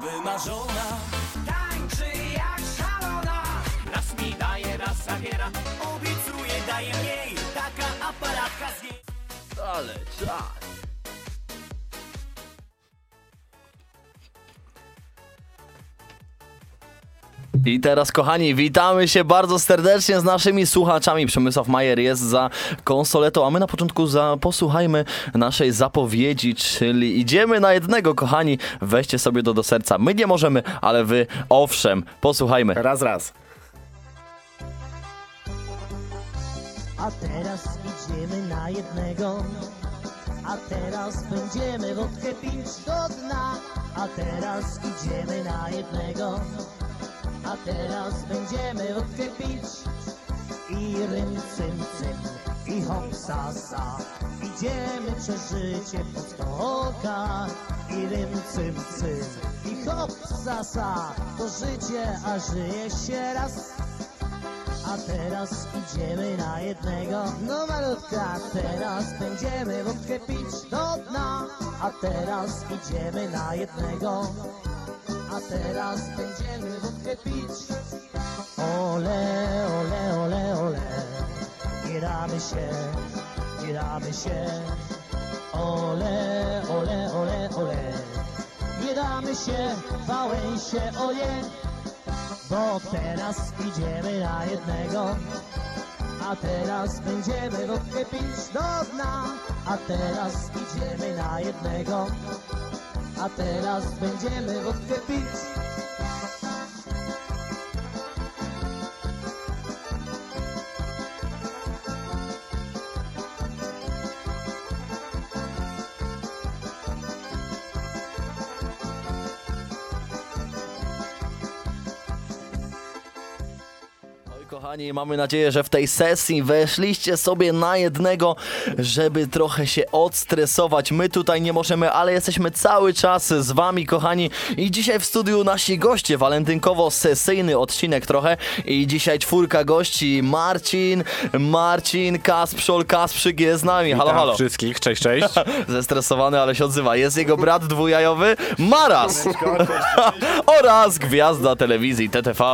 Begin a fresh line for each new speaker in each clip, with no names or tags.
wymarzona.
Tańczy jak szalona.
Raz mi daje, raz zabiera. Obiecuje, daje mniej. Taka aparatka z niej
Ale czas. I teraz, kochani, witamy się bardzo serdecznie z naszymi słuchaczami. Przemysław Majer jest za konsoletą, a my na początku za, posłuchajmy naszej zapowiedzi, czyli idziemy na jednego, kochani. Weźcie sobie to do serca. My nie możemy, ale wy owszem. Posłuchajmy.
Raz, raz.
A teraz idziemy na jednego A teraz będziemy wodkę pić do dna A teraz idziemy na jednego A teraz będziemy wodkę pić I rym cym cym I hop sa sa. Idziemy przez życie po stokach I rym cym cym I hop sa sa. To życie, a żyje się raz. A teraz idziemy na jednego. No malutka, teraz będziemy wódkę pić do dna. A teraz idziemy na jednego A teraz będziemy wódkę pić. Ole, ole, ole, ole. Nie się, nie się. Ole, ole, ole, ole. Nie się, wałęsie, oje. Bo teraz idziemy na jednego. A teraz będziemy wódkę pić do dna. A teraz idziemy na jednego A teraz będziemy wódkę pić
kochani, mamy nadzieję, że w tej sesji weszliście sobie na jednego, żeby trochę się odstresować. My tutaj nie możemy, ale jesteśmy cały czas z wami, kochani. I dzisiaj w studiu nasi goście, walentynkowo-sesyjny odcinek trochę. I dzisiaj czwórka gości, Marcin, Marcin, Kasprzol, Kasprzyk jest z nami. Halo,
Witam
halo.
wszystkich, cześć, cześć.
Zestresowany, ale się odzywa. Jest jego brat dwujajowy, Maras. Oraz gwiazda telewizji TTV,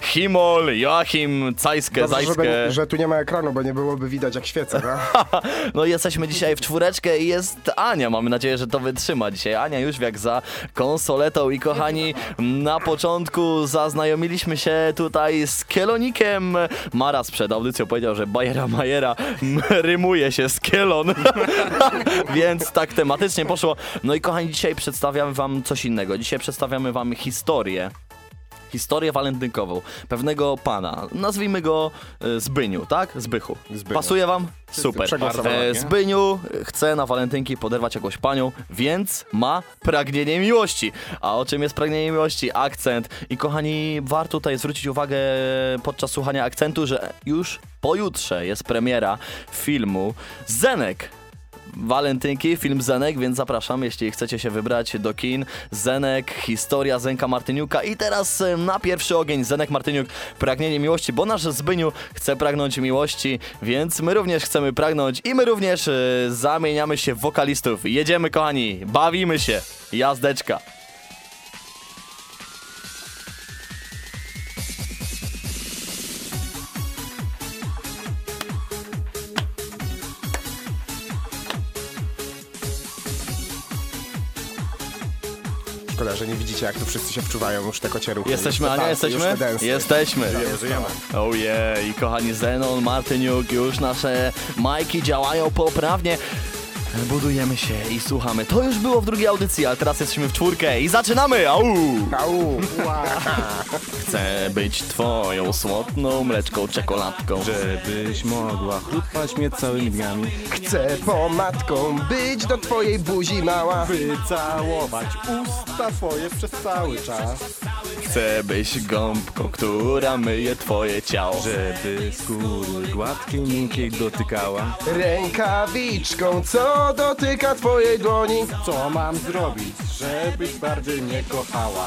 Himol, Joachim, Cajskę,
Dobrze,
Zajskę.
żeby, że tu nie ma ekranu, bo nie byłoby widać jak świecę, no?
No jesteśmy dzisiaj w czwóreczkę i jest Ania. Mamy nadzieję, że to wytrzyma dzisiaj. Ania już jak za konsoletą i kochani, na początku zaznajomiliśmy się tutaj z Kielonikiem. Maras przed audycją powiedział, że Bajera Majera rymuje się z Kielon. Więc tak tematycznie poszło. No i kochani, dzisiaj przedstawiamy wam coś innego. Dzisiaj przedstawiamy wam historię historię walentynkową pewnego pana. Nazwijmy go e, Zbyniu, tak? Zbychu.
Zbyniu.
Pasuje wam? Super.
przegłosowałem,
E,
nie?
Zbyniu chce na walentynki poderwać jakąś panią, więc ma pragnienie miłości. A o czym jest pragnienie miłości? Akcent. I kochani, warto tutaj zwrócić uwagę podczas słuchania akcentu, że już pojutrze jest premiera filmu Zenek. Walentynki, film Zenek, więc zapraszam, jeśli chcecie się wybrać do kin. Zenek, historia Zenka Martyniuka i teraz e, na pierwszy ogień Zenek Martyniuk, pragnienie miłości, bo nasz Zbyniu chce pragnąć miłości, więc my również chcemy pragnąć i my również e, zamieniamy się w wokalistów. Jedziemy kochani, bawimy się, jazdeczka.
Że nie widzicie jak tu wszyscy się wczuwają już te kocie ruchy.
Jesteśmy, Ania, jesteśmy? Jesteśmy.
Żyjemy.
Oh yeah, i kochani Zenon, Martyniuk, już nasze majki działają poprawnie. Budujemy się i słuchamy. To już było w drugiej audycji, ale teraz jesteśmy w czwórkę i zaczynamy! Au!
Au.
Chcę być twoją słodną mleczką czekoladką.
Żebyś mogła chrupać mnie całymi dniami
Chcę pomadką być do twojej buzi mała.
Wycałować usta twoje przez cały czas
Chcę być gąbką, która myje twoje ciało.
Żeby skóry gładkiej, miękkiej dotykała
Rękawiczką, co dotyka twojej dłoni.
Co mam zrobić, żebyś bardziej mnie kochała.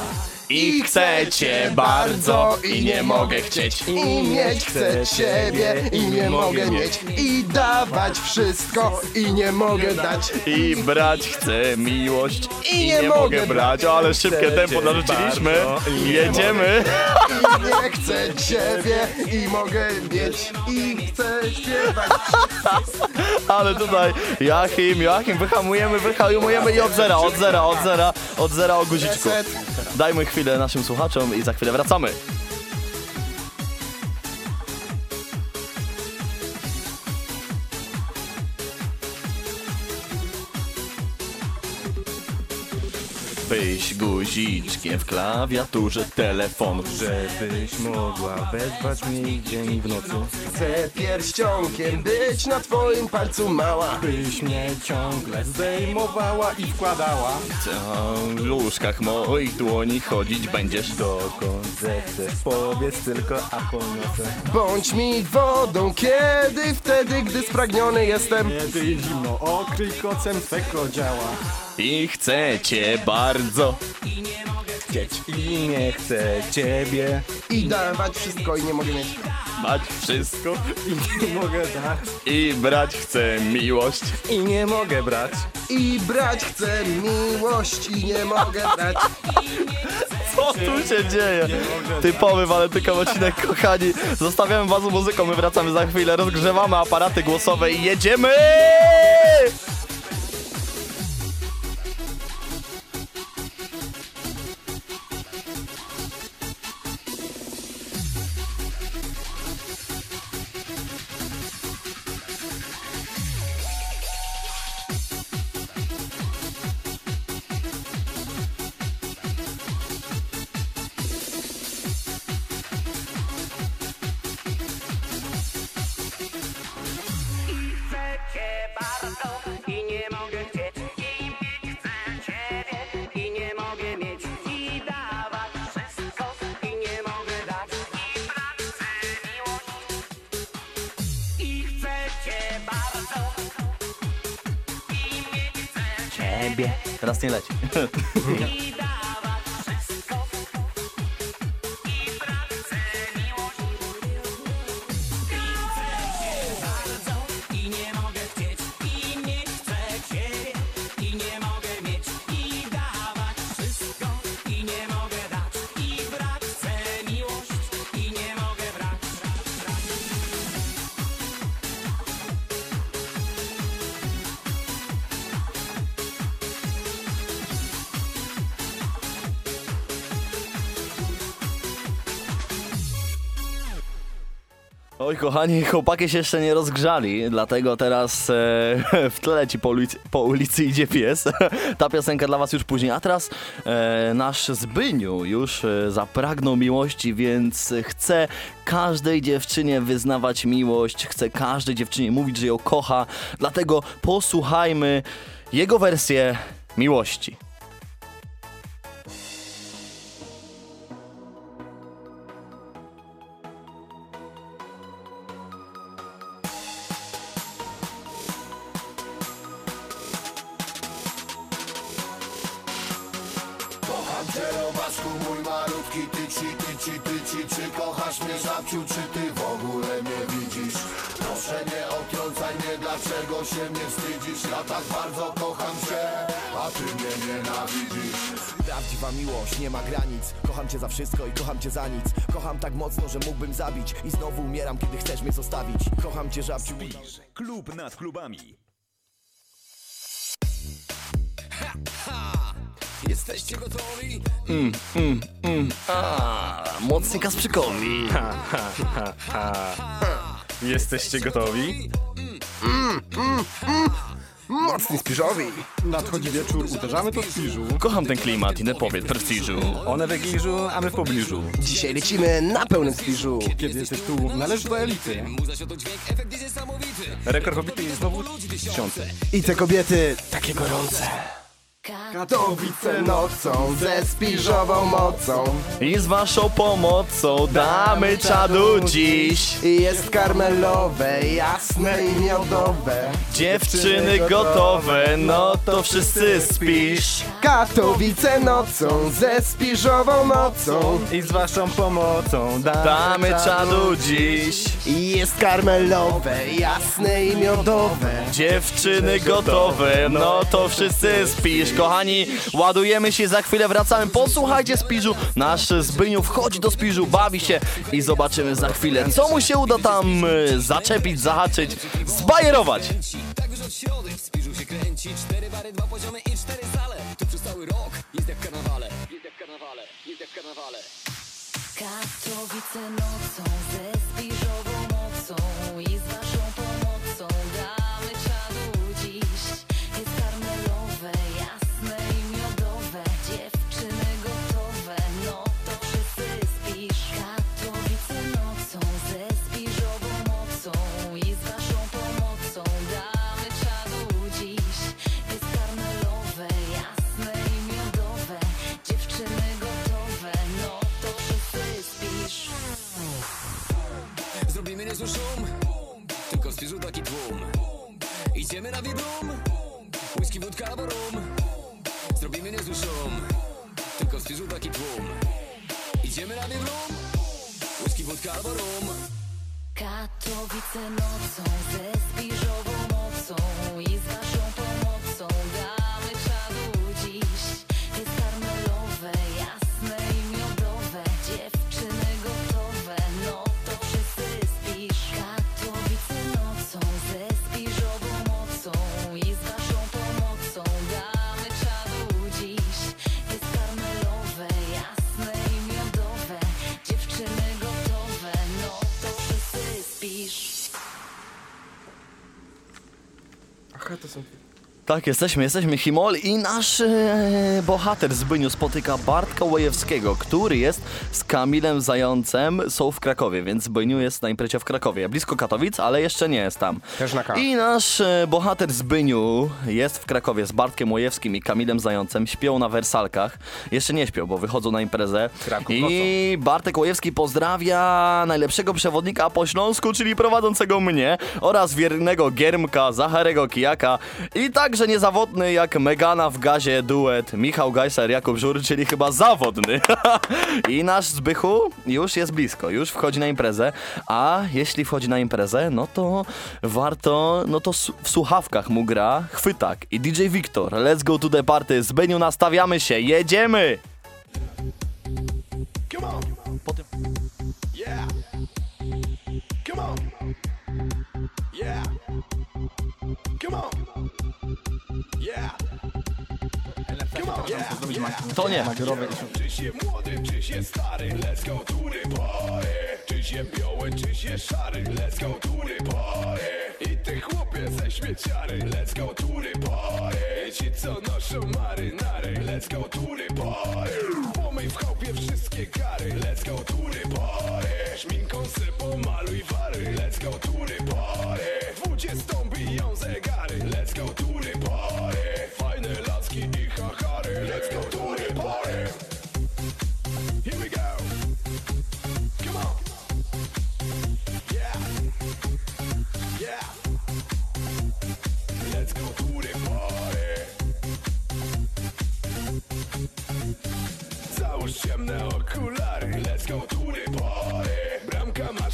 I chcę cię bardzo i nie mogę chcieć.
I mieć chcę ciebie i nie mogę mieć I dawać wszystko i nie mogę dać
I brać chcę miłość i,
nie mogę
brać. Ale szybkie tempo narzuciliśmy. Jedziemy.
I nie chcę ciebie i mogę mieć I chcę śpiewać
Ale tutaj Joachim, Joachim, wyhamujemy, wyhamujemy i od zera, od zera, od zera, od zera o guziczku. Dajmy chwilę naszym słuchaczom i za chwilę wracamy. Byś guziczkiem w klawiaturze telefonu.
Żebyś mogła wezwać mnie dzień i w nocy.
Chcę pierścionkiem być na twoim palcu mała
Byś mnie ciągle zdejmowała i wkładała.
W łóżkach moich dłoni chodzić będziesz.
Dokąd zechcesz, powiedz tylko, a poniosę.
Bądź mi wodą kiedy wtedy gdy spragniony jestem
Kiedy zimno okryj kocem twego działa.
I chcę cię bardzo.
Chcieć i nie chcę ciebie
I dawać wszystko i nie mogę mieć
Mać wszystko
i nie mogę dać.
i brać chcę miłość.
I nie mogę brać.
I brać chcę miłość i nie mogę brać
Co tu się dzieje? Typowy walentyka odcinek, kochani. Zostawiamy was z muzyką, my wracamy za chwilę, rozgrzewamy aparaty głosowe i jedziemy! Teraz nie leci. Kochani, chłopaki się jeszcze nie rozgrzali, dlatego teraz e, w tle ci po ulicy, po ulicy idzie pies. Ta piosenka dla was już później. A teraz e, nasz Zbyniu już e, zapragnął miłości, więc chce każdej dziewczynie wyznawać miłość, chce każdej dziewczynie mówić, że ją kocha. Dlatego posłuchajmy jego wersję miłości.
Malutki tyci, tyci, tyci Czy kochasz mnie żabciu, czy ty w ogóle mnie widzisz? Proszę nie odtrącaj mnie, dlaczego się mnie wstydzisz? Ja tak bardzo kocham cię, a ty mnie nienawidzisz.
Prawdziwa miłość nie ma granic. Kocham cię za wszystko i kocham cię za nic. Kocham tak mocno, że mógłbym zabić I znowu umieram, kiedy chcesz mnie zostawić. Kocham cię żabciu
Klub nad klubami.
Jesteście gotowi?
A, mocny Kasprzykowi.
Jesteście gotowi?
Mocni spiżowi
Nadchodzi wieczór, uderzamy to w piżu.
Kocham ten klimat i nepowiedz prestiżu.
One w Egiżu, a my w pobliżu.
Dzisiaj lecimy na pełnym spiżu
Kiedy jesteś tu, należysz do elity. Rekord pobity jest znowu tysiące.
I te kobiety takie gorące Katowice nocą ze spiżową mocą
I z waszą pomocą damy czadu dziś.
Jest karmelowe, jasne i miodowe
Dziewczyny gotowe, no to wszyscy spisz.
Katowice nocą ze spiżową mocą
I z waszą pomocą
Damy czadu dziś.
Jest karmelowe, jasne i miodowe
Dziewczyny gotowe, no to wszyscy spisz. Kochani, ładujemy się, za chwilę wracamy. Posłuchajcie Spiżu. Nasz Zbyniu wchodzi do Spiżu, bawi się i zobaczymy za chwilę, co mu się uda tam y, zaczepić, zahaczyć, zbajerować.
Tak już od środy w spiżu się kręci Cztery bary, dwa poziomy i cztery sale Tu przez cały rok jest jak w karnawale Jest jak w karnawale, jest jak w karnawale
Katowice nocą ze spiżową
Idziemy na wibrum Whisky, wódka albo rum. Zrobimy niezły szum. Tylko w spiżu taki tłum. Idziemy na wibrum Whisky, wódka albo rum.
Katowice nocą ze spiżową
Tak, jesteśmy, jesteśmy Himol i nasz e, bohater Zbyniu spotyka Bartka Łajewskiego, który jest z Kamilem Zającem, są w Krakowie, więc Zbyniu jest na imprezie w Krakowie, blisko Katowic, ale jeszcze nie jest tam.
Też na K.
I nasz e, bohater Zbyniu jest w Krakowie z Bartkiem Łajewskim i Kamilem Zającem, śpią na wersalkach, jeszcze nie śpią, bo wychodzą na imprezę.
Kraków
i Bartek Łajewski pozdrawia najlepszego przewodnika po Śląsku, czyli prowadzącego mnie oraz wiernego Giermka, Zacharego Kijaka. I także niezawodny jak Megana w gazie duet Michał Gajser, Jakub Żur, czyli chyba zawodny. I nasz Zbychu już jest blisko, już wchodzi na imprezę, a jeśli wchodzi na imprezę, no to warto, no to w słuchawkach mu gra chwytak i DJ Wiktor. Let's go to the party, Zbyniu nastawiamy się, jedziemy! Potem...
Come on. Yeah. Come on. Yeah. Come on.
To nie.
Czy się młody, czy się stary, let's go the party. Czy się biały, czy się szary, let's go the party. I ty chłopie ze śmieciary, let's go party. I ci co noszą marynary, let's go the party. Pomyj w chałupie wszystkie kary, let's go the party. Szminką se pomaluj wary, let's go the party. Dwudziestą biją zegary, let's go to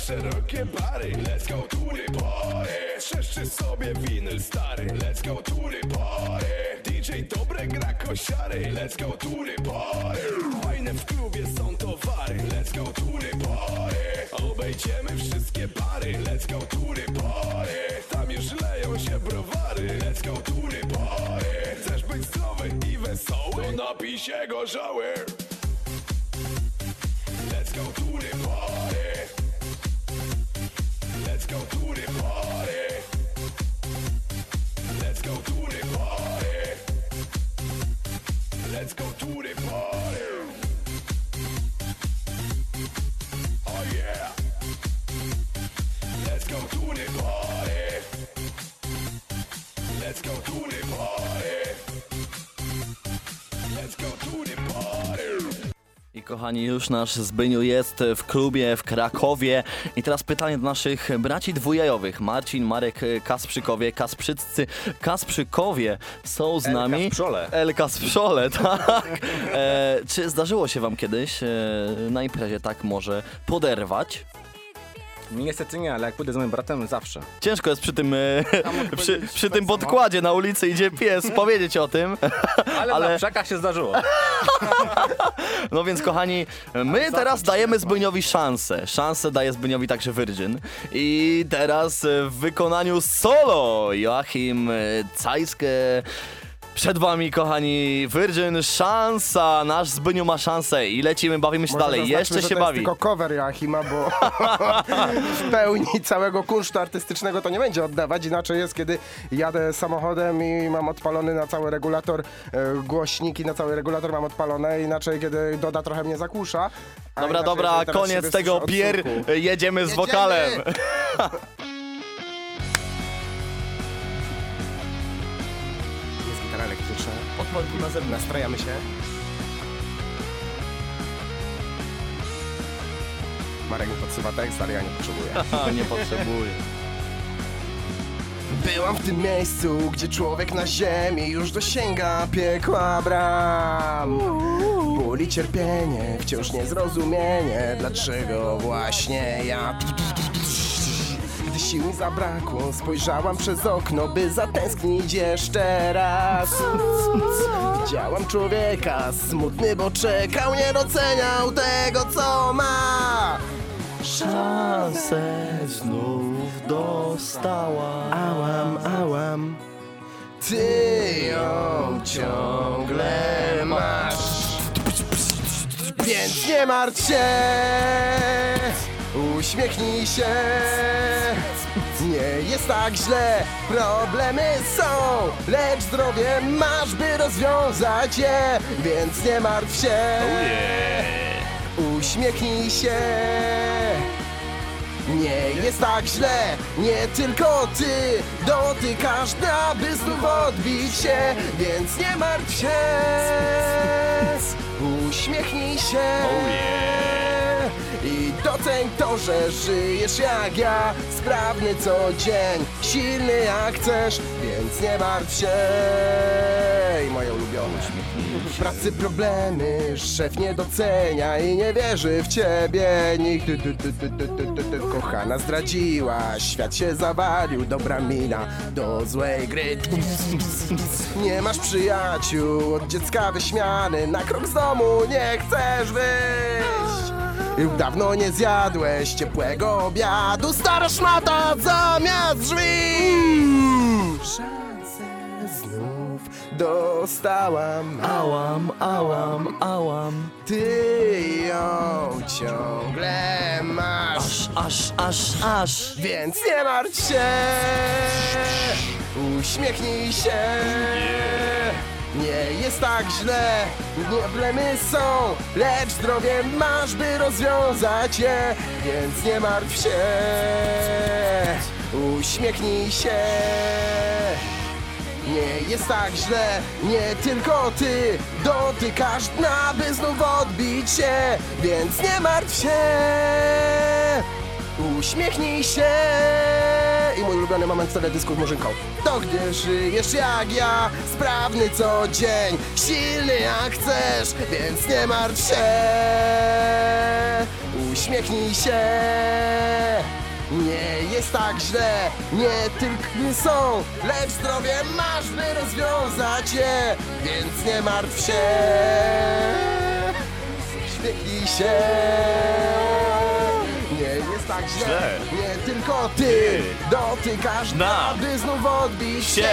szerokie bary, let's go the party. Trzeszczy sobie winyl stary, let's go the party. DJ dobre gra kosiary, let's go the party. Fajne w klubie są towary, let's go the party. Obejdziemy wszystkie pary, let's go the party. Tam już leją się browary, let's go the party. Chcesz być zdrowy i wesoły, to napij się gorzały. Let's go to the
kochani, już nasz Zbyniu jest w klubie w Krakowie. I teraz pytanie do naszych braci dwujajowych. Marcin, Marek, Kasprzykowie, Kasprzyccy, Kasprzykowie są z nami.
Kasprzole.
El Kasprzole, tak. E, czy zdarzyło się wam kiedyś e, na imprezie tak może poderwać?
Niestety nie, ale jak pójdę z moim bratem, zawsze.
Ciężko jest przy tym, e, przy, przy
tak
tym
samo.
podkładzie na ulicy idzie pies powiedzieć o tym.
Ale,
Ale-
na się zdarzyło.
No więc kochani, my teraz dajemy Zbyniowi szansę. Szansę daje Zbyniowi także Virgin. I teraz e, w wykonaniu solo Joachim e, Cajskę. Przed wami, kochani, Virgin, szansa! Nasz Zbyniu ma szansę i lecimy, bawimy się
Może
dalej.
zaznaczmy,
Jeszcze
że
się
to
bawi.
jest tylko cover Joachima, bo w pełni całego kunsztu artystycznego to nie będzie oddawać. Inaczej jest, kiedy jadę samochodem i mam odpalony na cały regulator e, głośniki, na cały regulator mam odpalone. Inaczej, kiedy doda trochę mnie zakłusza. A
Dobra, dobra, koniec tego pier. Jedziemy z
Jedziemy!
wokalem.
elektryczna. na zewnątrz. Nastrajamy się. Marek mi podsyła tekst, ale ja nie potrzebuję.
A, nie potrzebuję.
Byłam w tym miejscu, gdzie człowiek na ziemi już dosięga piekła bram. Ból i cierpienie, wciąż niezrozumienie, dlaczego właśnie ja. Gdy sił mi zabrakło, spojrzałam przez okno, by zatęsknić jeszcze raz. Widziałam człowieka, smutny, bo czekał, nie doceniał tego, co ma.
Szansę znów dostała.
Ałam, ałam. Ty ją ciągle masz. Więc nie martw się, uśmiechnij się. Nie jest tak źle, problemy są, lecz zdrowie masz, by rozwiązać je, więc nie martw się. Uśmiechnij się. Nie jest tak źle, nie tylko ty dotykasz dna, by znów odbić się, więc nie martw się. Uśmiechnij się. I doceń to, że żyjesz jak ja Sprawny co dzień, silny jak chcesz Więc nie martw się. I moje ulubione W pracy problemy, szef nie docenia I nie wierzy w ciebie. Nikt ty, ty, ty, ty, ty, ty, ty. Kochana zdradziła, świat się zawalił Dobra mina do złej gry. Nie masz przyjaciół, od dziecka wyśmiany. Na krok z domu nie chcesz wyjść dawno nie zjadłeś ciepłego obiadu. Stara szmata zamiast drzwi. Szansę znów dostałam.
Ałam, ałam, ałam.
Ty ją ciągle masz.
Aż, aż, aż.
Więc nie martw się. Uśmiechnij się Nie jest tak źle. Problemy są Lecz zdrowie masz, by rozwiązać je Więc nie martw się. Uśmiechnij się. Nie jest tak źle, nie tylko ty. Dotykasz dna, by znów odbić się Więc nie martw się Uśmiechnij się. I mój ulubiony moment teledysku z Murzynką. To gdy żyjesz jak ja Sprawny co dzień. Silny jak chcesz Więc nie martw się. Uśmiechnij się. Nie jest tak źle, nie tylko są, lecz zdrowie masz, by rozwiązać je, więc nie martw się. Uśmiechnij się. Jest tak źle, nie tylko ty. Dotykasz dna, by znów odbić się,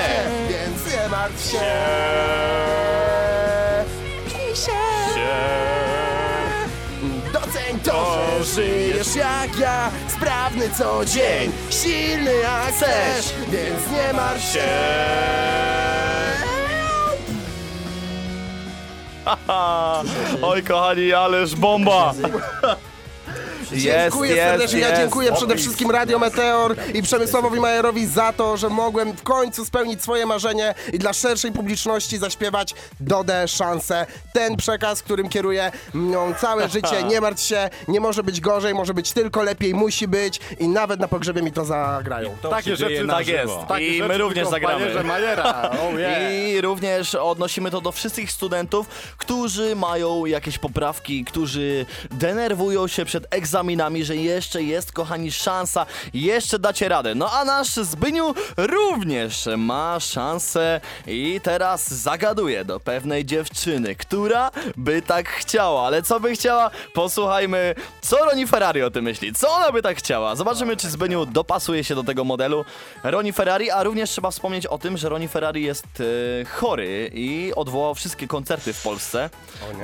więc nie martw się. Uśmiechnij się. Doceń to, że żyjesz. jak ja. Sprawny co dzień, silny jak chcesz. Więc nie martw się.
Oj, kochani, ależ bomba!
Dziękuję
jest,
serdecznie, ja
jest.
dziękuję przede wszystkim Radio Meteor i Przemysławowi Majerowi za to, że mogłem w końcu spełnić swoje marzenie i dla szerszej publiczności zaśpiewać Dodę szansę. Ten przekaz, którym kieruję mną całe życie, nie martw się, nie może być gorzej, może być tylko lepiej, musi być i nawet na pogrzebie mi to zagrają.
Takie rzeczy
Tak jest.
Takie
I
rzeczy
my również zagramy.
Oh yeah.
I również odnosimy to do wszystkich studentów, którzy mają jakieś poprawki, którzy denerwują się przed egzaminami, że jeszcze jest, kochani, szansa, jeszcze dacie radę. No a nasz Zbyniu również ma szansę i teraz zagaduje do pewnej dziewczyny, która by tak chciała. Ale co by chciała? Posłuchajmy, co Roni Ferrari o tym myśli. Co ona by tak chciała? Zobaczymy, czy Zbyniu dopasuje się do tego modelu Roni Ferrari, a również trzeba wspomnieć o tym, że Roni Ferrari jest e, chory i odwołał wszystkie koncerty w Polsce,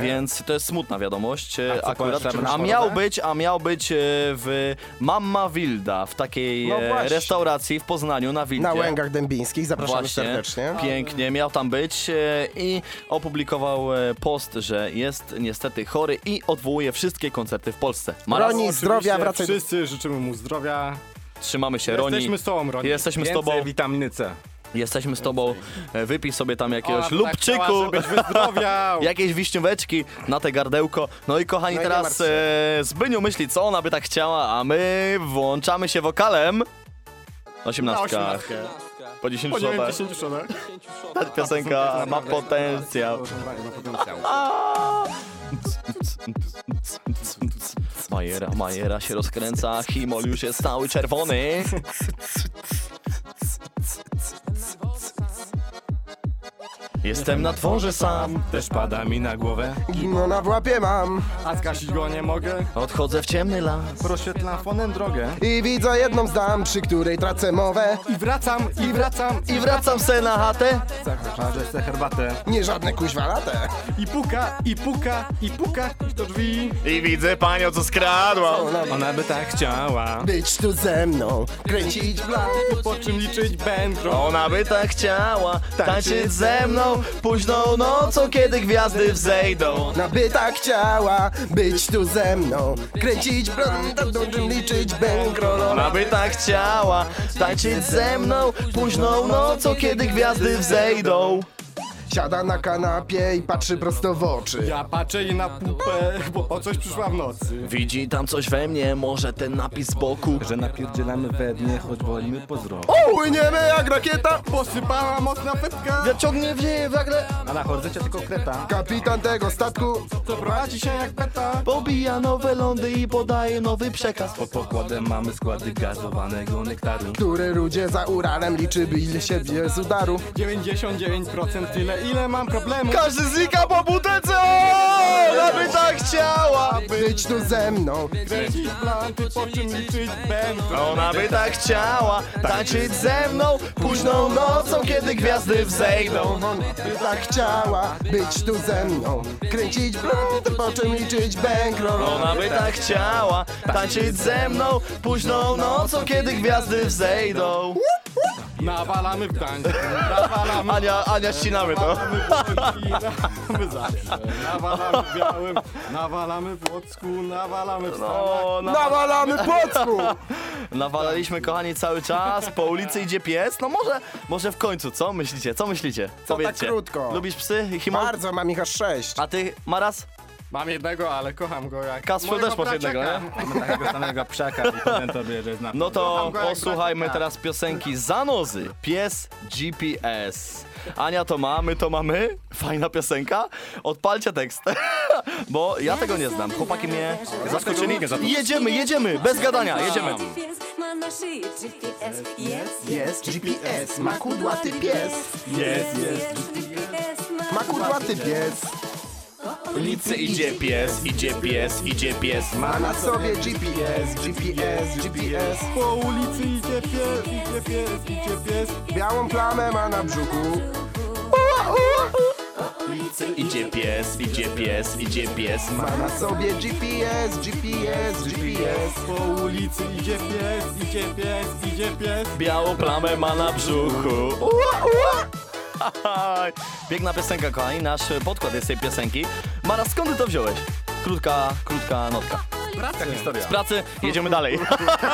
więc to jest smutna wiadomość e,
A
akurat. A miał być, a miał być e, w Mamma Wilda, w takiej
No
e, restauracji w Poznaniu na Wildzie.
Na Łęgach Dębińskich zapraszamy
Właśnie,
serdecznie.
pięknie, miał tam być e, i opublikował post, że jest niestety chory i odwołuje wszystkie koncerty w Polsce. Maras,
Roni, zdrowia, wracaj.
Wszyscy życzymy mu zdrowia.
trzymamy się, Roni.
Jesteśmy z tobą, Roni.
Jesteśmy z
Więcej
tobą.
witaminy C.
Jesteśmy z tobą. E, Wypij sobie tam jakiegoś
Ona tak
lubczyku,
chciała, żebyś wyzdrowiał.
jakieś wiśnióweczki na te gardełko. No i kochani,
No i nie
teraz
się.
e, Zbyniu myśli, co ona by tak chciała, a my włączamy się wokalem. Na osiemnastkach. Po 10
Po nie wiem,
szotach.
10 szodach.
Ta piosenka ma potencjał. Majera, Majera się rozkręca, Himol już jest cały czerwony. Jestem na dworze sam,
Też pada mi na głowę,
No na w łapie mam
a zgasić go nie mogę.
odchodzę w ciemny las.
Proświetla fonem drogę.
i widzę jedną z dam, przy której tracę mowę.
I wracam, i wracam,
I wracam se na chatę.
Zacharzę se herbatę.
Nie żadne kuźwa late.
I puka, i puka, i puka do drzwi.
I widzę panią, co skradła.
Ona by tak chciała.
Być tu ze mną, kręcić blat.
Po czym liczyć będą.
Ona by tak chciała tańczyć ze mną późną nocą, kiedy gwiazdy wzejdą.
Na by tak chciała być tu ze mną Kręcić do czym liczyć bankroll
Ona by tak chciała tańczyć ze mną późną nocą, kiedy gwiazdy wzejdą.
Siada na kanapie i patrzy prosto w oczy
Ja patrzę jej na pupę, bo po coś przyszła w nocy.
Widzi tam coś we mnie, może ten napis z boku.
Że napierdzielamy we dnie, choć wolimy po wzrok.
Płyniemy jak rakieta
Posypała mocna fetka,
Ciągnie wieje wagle,
a na horyzoncie tylko kreta.
Kapitan tego statku
Co prowadzi się jak peta.
pobija nowe lądy i podaje nowy przekaz.
Pod pokładem mamy składy gazowanego nektaru.
Który ludzie za Uralem liczy by ile siebie z udaru
99% tyle, ile mam problemu.
Każdy znika po butelce, ona by tak chciała.
Być tu ze mną
Kręcić planty, po czym liczyć będą.
Ona by tak chciała tańczyć ze mną późną nocą, kiedy gwiazdy wzejdą.
By tak chciała być tu ze mną Kręcić blond, po czym liczyć bankroll
Ona by tak chciała tańczyć ze mną późną nocą, kiedy gwiazdy wzejdą.
Nawalamy w Gdańsku, nawalamy
Ania, Ania, ścinamy to.
Nawalamy zawsze, nawalamy w Białym, nawalamy w Łocku, nawalamy w Stanach.
No, na,
Nawalamy Płocku
nawalaliśmy, kochani, cały czas. Po ulicy idzie pies. No może, może w końcu, co myślicie? Co myślicie?
Co tak krótko?
Lubisz psy, Himo?
Bardzo, mam ich aż sześć
A ty, Maras?
Mam jednego, ale kocham go jak
Kasper
mojego
też masz jednego,
braciaka. Mam takiego samego psiaka i potem to bierze z
No to
Kocham go jak
posłuchajmy
braciaka.
teraz piosenki Zanozy, pies GPS. Ania to ma, my to mamy. Fajna piosenka. Odpalcie tekst, bo ja tego nie znam. Chłopaki mnie zaskoczyli. Jedziemy, jedziemy, bez gadania, jedziemy.
Ma na szyi GPS, jest,
Jest GPS, ma kudłaty pies
Jest, jest.
jest,
Ma kudłaty pies
ulicy idzie pies, idzie pies, idzie pies.
Ma na sobie GPS, GPS, GPS
Po ulicy idzie pies, idzie pies, idzie pies.
Białą plamę ma na brzuchu
Idzie pies, idzie pies, idzie pies.
Ma na sobie GPS, GPS, GPS
Po ulicy idzie pies, idzie pies, idzie pies.
Białą plamę ma na brzuchu. Ua, ua. Piękna piosenka, kochani. Nasz podkład jest tej piosenki. Mara, skąd ty to wziąłeś? Krótka, krótka notka.
Historia.
Z pracy jedziemy dalej.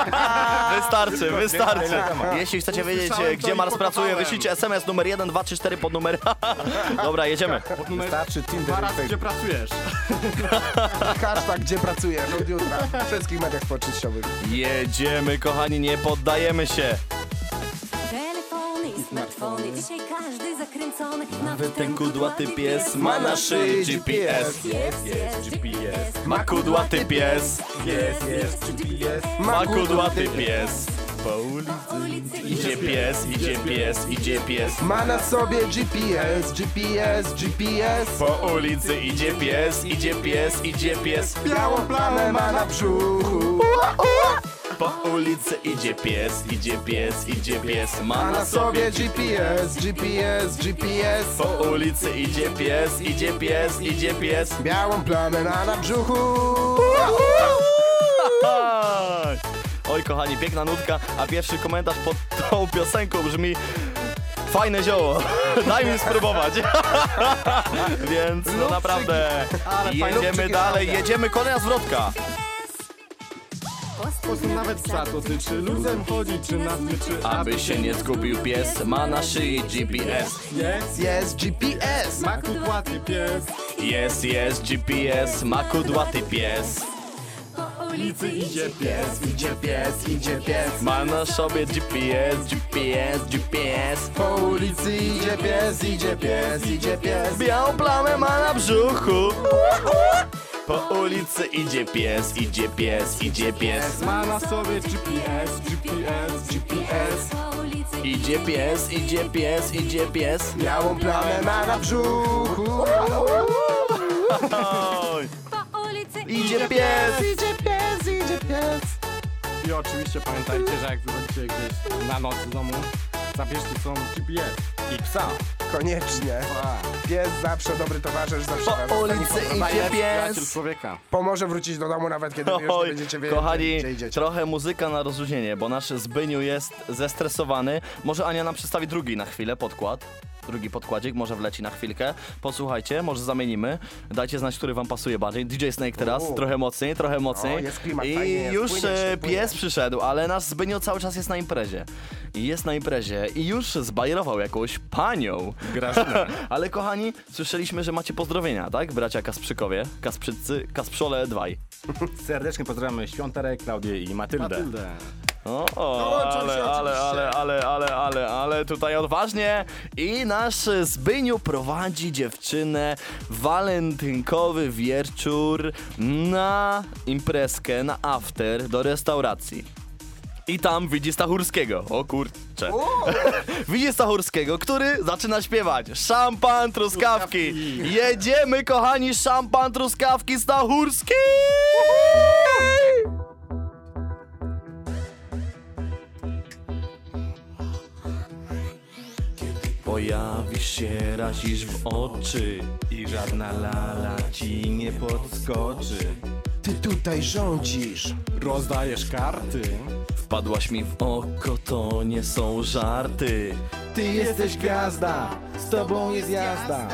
wystarczy, wystarczy. Jeśli chcecie wiedzieć,
Usłyszałem to
gdzie
i
Mars pracuje,
pokopałem.
wyślijcie SMS numer 1, 2, 3, 4 pod numer. Dobra, jedziemy.
Pod numer
Wystarczy Tinder
dwa
i
gdzie
Facebook.
pracujesz.
Hashtag gdzie pracujesz od jutra. W wszystkich mediach społecznościowych.
Jedziemy, kochani, nie poddajemy się.
Telefony i smartfony, dzisiaj każdy zakręcony.
Nawet ten kudłaty pies ma na szyi GPS.
Jest, jest, GPS.
Ma kudłaty pies.
Jest, jest, GPS.
Ma kudłaty pies. Po ulicy idzie pies, idzie pies, idzie pies.
Ma na sobie GPS, GPS, GPS.
Po ulicy idzie pies, idzie pies, idzie pies.
Białą plamę ma na brzuchu.
Po ulicy idzie pies, idzie pies, idzie pies. Ma
Ma na sobie GPS, GPS, GPS.
Po ulicy idzie pies, idzie pies, idzie pies.
Białą plamę ma na brzuchu.
Oj. Kochani, piękna nutka, a pierwszy komentarz pod tą piosenką brzmi Fajne zioło, daj mi spróbować. Więc no naprawdę, jedziemy dalej, jedziemy, kolejna zwrotka.
Prostu nawet psa dotyczy. Luzem chodzi, czy tyczy.
Aby się nie zgubił pies, ma na szyi GPS.
Jest,
Jest GPS.
ma kudłaty pies.
Jest, jest GPS, ma kudłaty pies.
Ulicy
Idzie pies.
Idzie pies, idzie pies.
Ma na sobie GPS, GPS, GPS.
Po ulicy idzie pies, idzie pies, idzie pies.
Białą plamę ma na brzuchu. Po ulicy idzie pies, idzie pies, idzie pies.
Ma na sobie GPS, GPS, GPS.
Idzie pies, idzie pies, idzie pies.
Białą plamę ma na brzuchu.
Idzie pies.
Idzie pies, idzie pies.
I oczywiście pamiętajcie, że jak będziecie gdzieś na noc w domu, zabierzcie są GPS i psa.
Koniecznie. Pies zawsze dobry towarzysz, zawsze
Po ulicy idzie
Przyjaciel
pies.
człowieka.
Pomoże wrócić do domu nawet kiedy już nie
Oj,
będziecie wiedzieć,
kochani,
gdzie idziecie.
trochę muzyka na rozluźnienie, bo nasz Zbyniu jest zestresowany. Może Ania nam przedstawi drugi na chwilę podkład. Drugi podkładzik, może wleci na chwilkę. Posłuchajcie, może zamienimy. Dajcie znać, który wam pasuje bardziej. DJ Snake teraz,
U.
trochę mocniej, trochę mocniej.
O, jest klimat,
I
fajnie jest,
już
płynie
e,
się, płynie.
pies przyszedł, ale nasz Zbyniu cały czas jest na imprezie. I jest na imprezie i już zbajerował jakąś panią.
Grażyna.
ale kochani, słyszeliśmy, że macie pozdrowienia, tak? Bracia Kasprzykowie, Kasprzycy, Kasprzole dwaj.
Serdecznie pozdrawiamy Świąterę, Klaudię i Matyldę.
Matyldę.
O, ale, ale, ale, ale, ale, ale, ale tutaj odważnie. I nasz Zbyniu prowadzi dziewczynę walentynkowy wieczór na imprezkę, na after do restauracji. I tam widzi Stachurskiego. O kurczę. widzi Stachurskiego, który zaczyna śpiewać. Szampan, truskawki. Jedziemy, kochani, szampan, truskawki, Stachurski! Pojawisz się, razisz w oczy
I żadna lala ci nie podskoczy.
Ty tutaj rządzisz.
Rozdajesz karty.
Wpadłaś mi w oko, to nie są żarty
Ty jesteś gwiazda, z tobą jest jazda.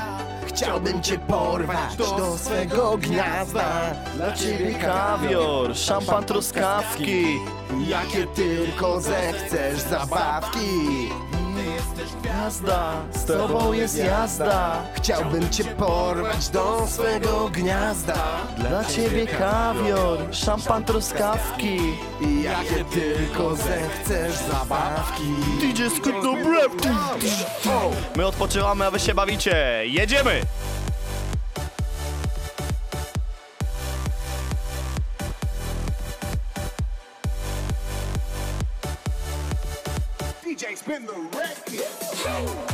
Chciałbym cię porwać do swego gniazda.
Dla ciebie kawior, szampan, truskawki
Jakie tylko zechcesz zabawki.
Jazda, z tobą jest jazda
Chciałbym cię porwać do swego gniazda.
Dla ciebie kawior, szampan, truskawki
I jakie tylko zechcesz zabawki.
DJ do brew My odpoczywamy, a wy się bawicie Jedziemy!
DJ spin the
Bye.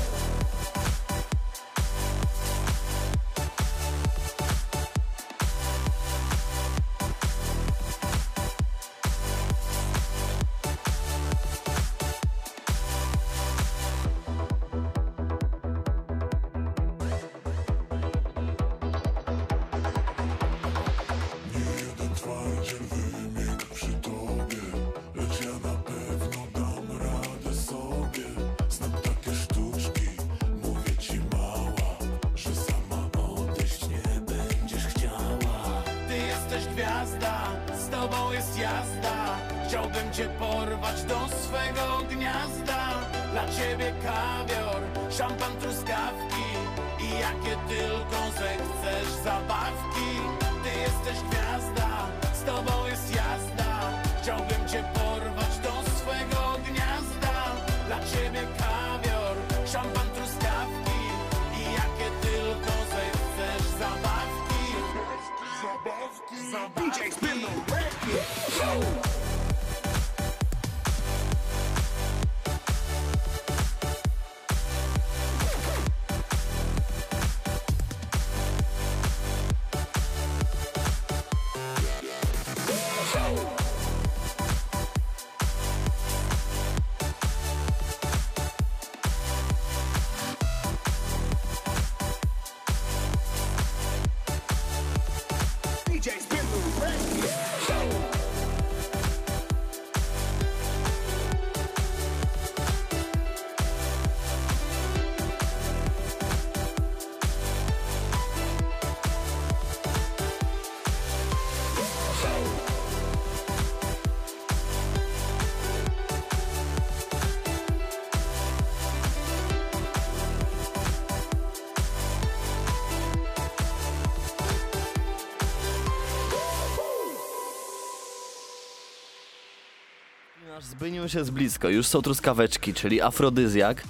Zbyniu już jest blisko, już są truskaweczki, czyli afrodyzjak,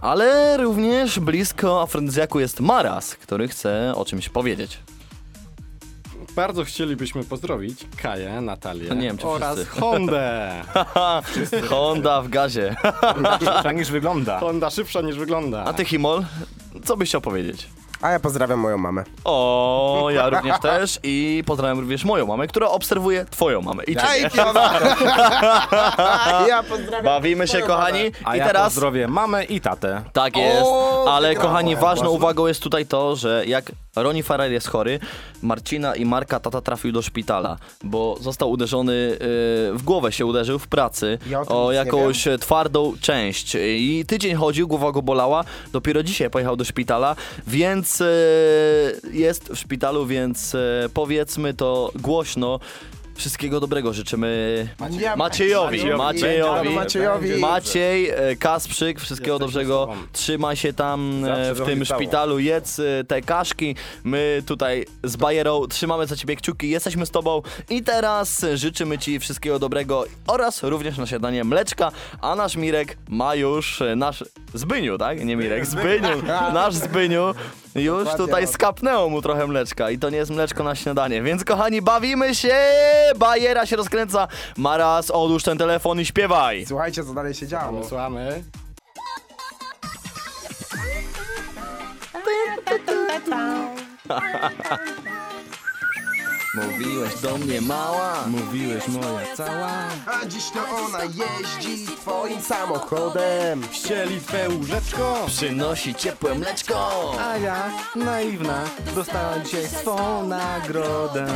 ale również blisko afrodyzjaku jest Maras, który chce o czymś powiedzieć.
Bardzo chcielibyśmy pozdrowić Kaję, Natalię
No nie wiem, czy
oraz
wszyscy.
Hondę.
Honda w gazie.
Szybsza niż wygląda.
Honda szybsza niż wygląda.
A ty, Himol, co byś chciał powiedzieć?
A ja pozdrawiam moją mamę.
O, ja również też i pozdrawiam również moją mamę, która obserwuje twoją mamę i ciebie.
Ja pozdrawiam
Bawimy się,
twoją
kochani.
A
I
ja
teraz
pozdrowię mamę i tatę.
Tak jest,
O,
ale
wygrałem.
kochani, ważną uwagą jest tutaj to, że jak Ronnie Farrell jest chory, Marcina i Marka tata trafił do szpitala, bo został uderzony, yy, w głowę się uderzył w pracy
Ja o tym
o
nic nie
jakąś twardą część i tydzień chodził, głowa go bolała, dopiero dzisiaj pojechał do szpitala, więc yy, jest w szpitalu, więc yy, powiedzmy to głośno. Wszystkiego dobrego życzymy Maciejowi.
Maciejowi.
Maciejowi.
Maciejowi.
Maciej, e, Kasprzyk, wszystkiego dobrego. Trzymaj się tam e,
Zawsze
w tym szpitalu, jedz e, te kaszki. My tutaj z Bajerą trzymamy za ciebie kciuki, jesteśmy z tobą i teraz życzymy ci wszystkiego dobrego oraz również na śniadanie mleczka, a nasz Mirek ma już, e, nasz Zbyniu, tak? Nie Mirek, Zbyniu, nasz Zbyniu już
Dokładnie.
tutaj skapnęło mu trochę mleczka i to nie jest mleczko na śniadanie, więc kochani, bawimy się, Bajera się rozkręca, Maras, odłóż ten telefon i śpiewaj.
Słuchajcie, co dalej się działo.
Słuchamy.
Mówiłeś do mnie mała
Mówiłeś moja cała.
A dziś to ona jeździ twoim samochodem.
Ścieli twe łóżeczko.
Przynosi ciepłe mleczko
A ja, naiwna, dostałem dzisiaj swą nagrodę.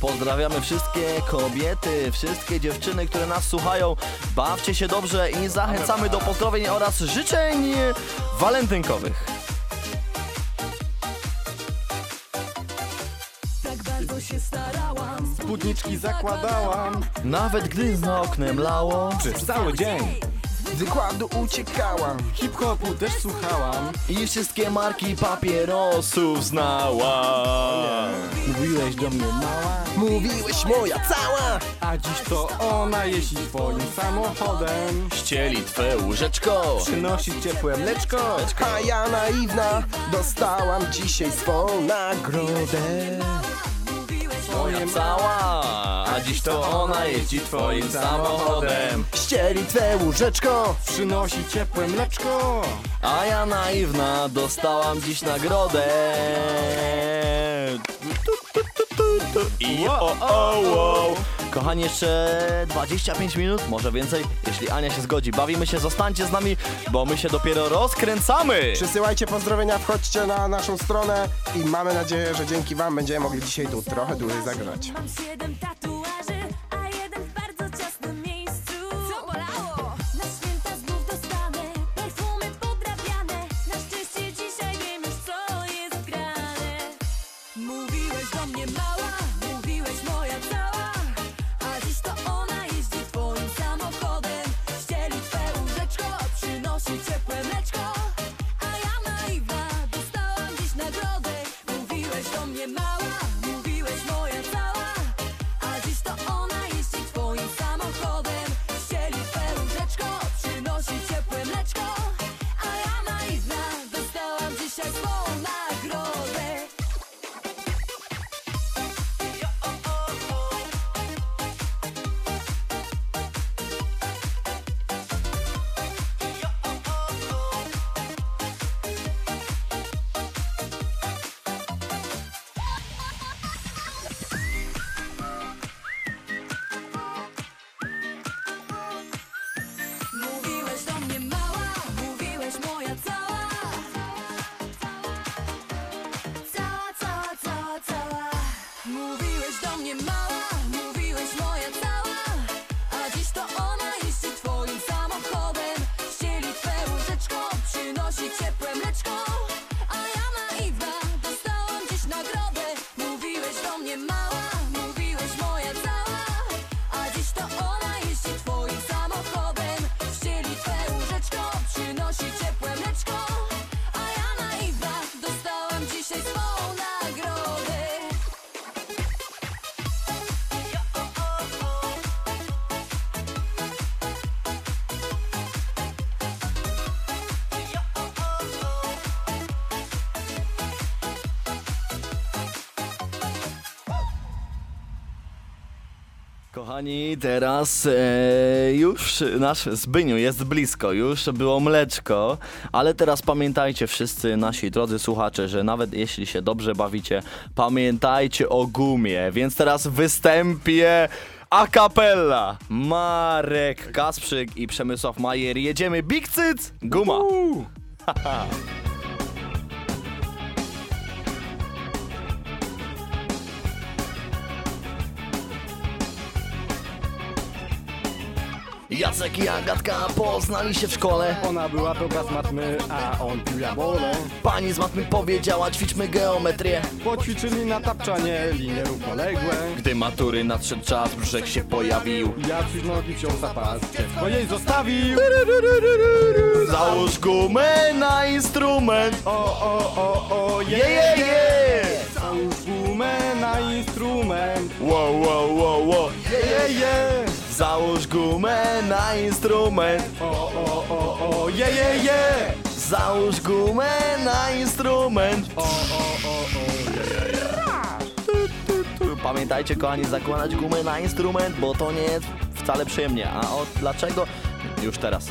Pozdrawiamy wszystkie kobiety, wszystkie dziewczyny, które nas słuchają Bawcie się dobrze i zachęcamy do pozdrowień oraz życzeń walentynkowych
Tak bardzo się starałam
Spódniczki zakładałam.
Nawet gdy za oknem lało
Przez cały dzień.
Wykładu uciekałam.
Hip-hopu też słuchałam.
I wszystkie marki papierosów znała
Mówiłeś do mnie mała.
Mówiłeś moja cała.
A dziś to ona jeździ twoim samochodem.
Ścieli twe łóżeczko
Przynosi ciepłe mleczko.
A ja naiwna dostałam dzisiaj swą nagrodę.
Cała A dziś to ona jeździ twoim samochodem
Ścieli twe łóżeczko.
Przynosi ciepłe mleczko.
A ja naiwna dostałam dziś nagrodę. I o, o, o. Kochani, jeszcze 25 minut, może więcej, jeśli Ania się zgodzi. Bawimy się, zostańcie z nami, bo my się dopiero rozkręcamy.
Przysyłajcie pozdrowienia, wchodźcie na naszą stronę i mamy nadzieję, że dzięki wam będziemy mogli dzisiaj tu trochę dłużej zagrać.
Mam siedem tatuaży,
Kochani, teraz e, już nasz Zbyniu jest blisko, już było mleczko, ale teraz pamiętajcie wszyscy nasi drodzy słuchacze, że nawet jeśli się dobrze bawicie, pamiętajcie o gumie, więc teraz występie a cappella. Marek Kasprzyk i Przemysław Majer. Jedziemy. Big Cyc, guma. Jacek i Agatka poznali się w szkole
Ona była dobra z matmy, a on pił jabole.
Pani z matmy powiedziała ćwiczmy geometrię
Poćwiczyli na tapczanie linie równoległe.
Gdy matury nadszedł czas, brzeg się pojawił
Jacuś nogi wziął za pas, dziecko jej zostawił.
Załóż gumę na instrument
O, o, o, o, Je,
je, je
Załóż gumę na instrument.
Wow, wow, wow, wow
Je, je, je.
Załóż gumę na instrument
O, o, o, o, je, je, je.
Załóż gumę na instrument
O, o, o, o, je, je.
Pamiętajcie kochani, zakładać gumę na instrument, bo to nie jest wcale przyjemnie A o dlaczego? Już teraz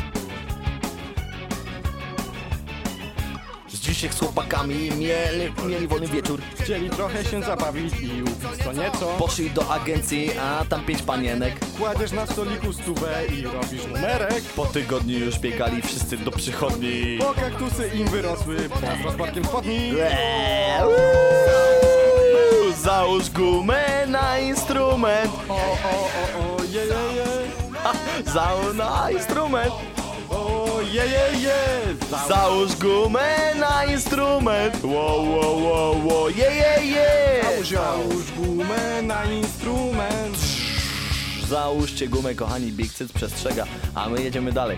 Dziś z chłopakami mieli, mieli wolny wieczór
Chcieli trochę się zabawić i upić co nieco.
Poszli do agencji, a tam pięć panienek
Kładziesz na stoliku stówę i robisz numerek.
Po tygodniu już biegali wszyscy do przychodni
Bo kaktusy im wyrosły wraz z rozparkiem spodni.
Eee, uuu, Załóż gumę na instrument
O, o, o, o, je, je, je.
Załóż na instrument
je, je, je. Załóż
Załóż gumę na instrument Wow, wow, wow, wow, je, je, je
Załóż gumę na instrument.
Załóżcie gumę, kochani, Big Cyc przestrzega, a my jedziemy dalej.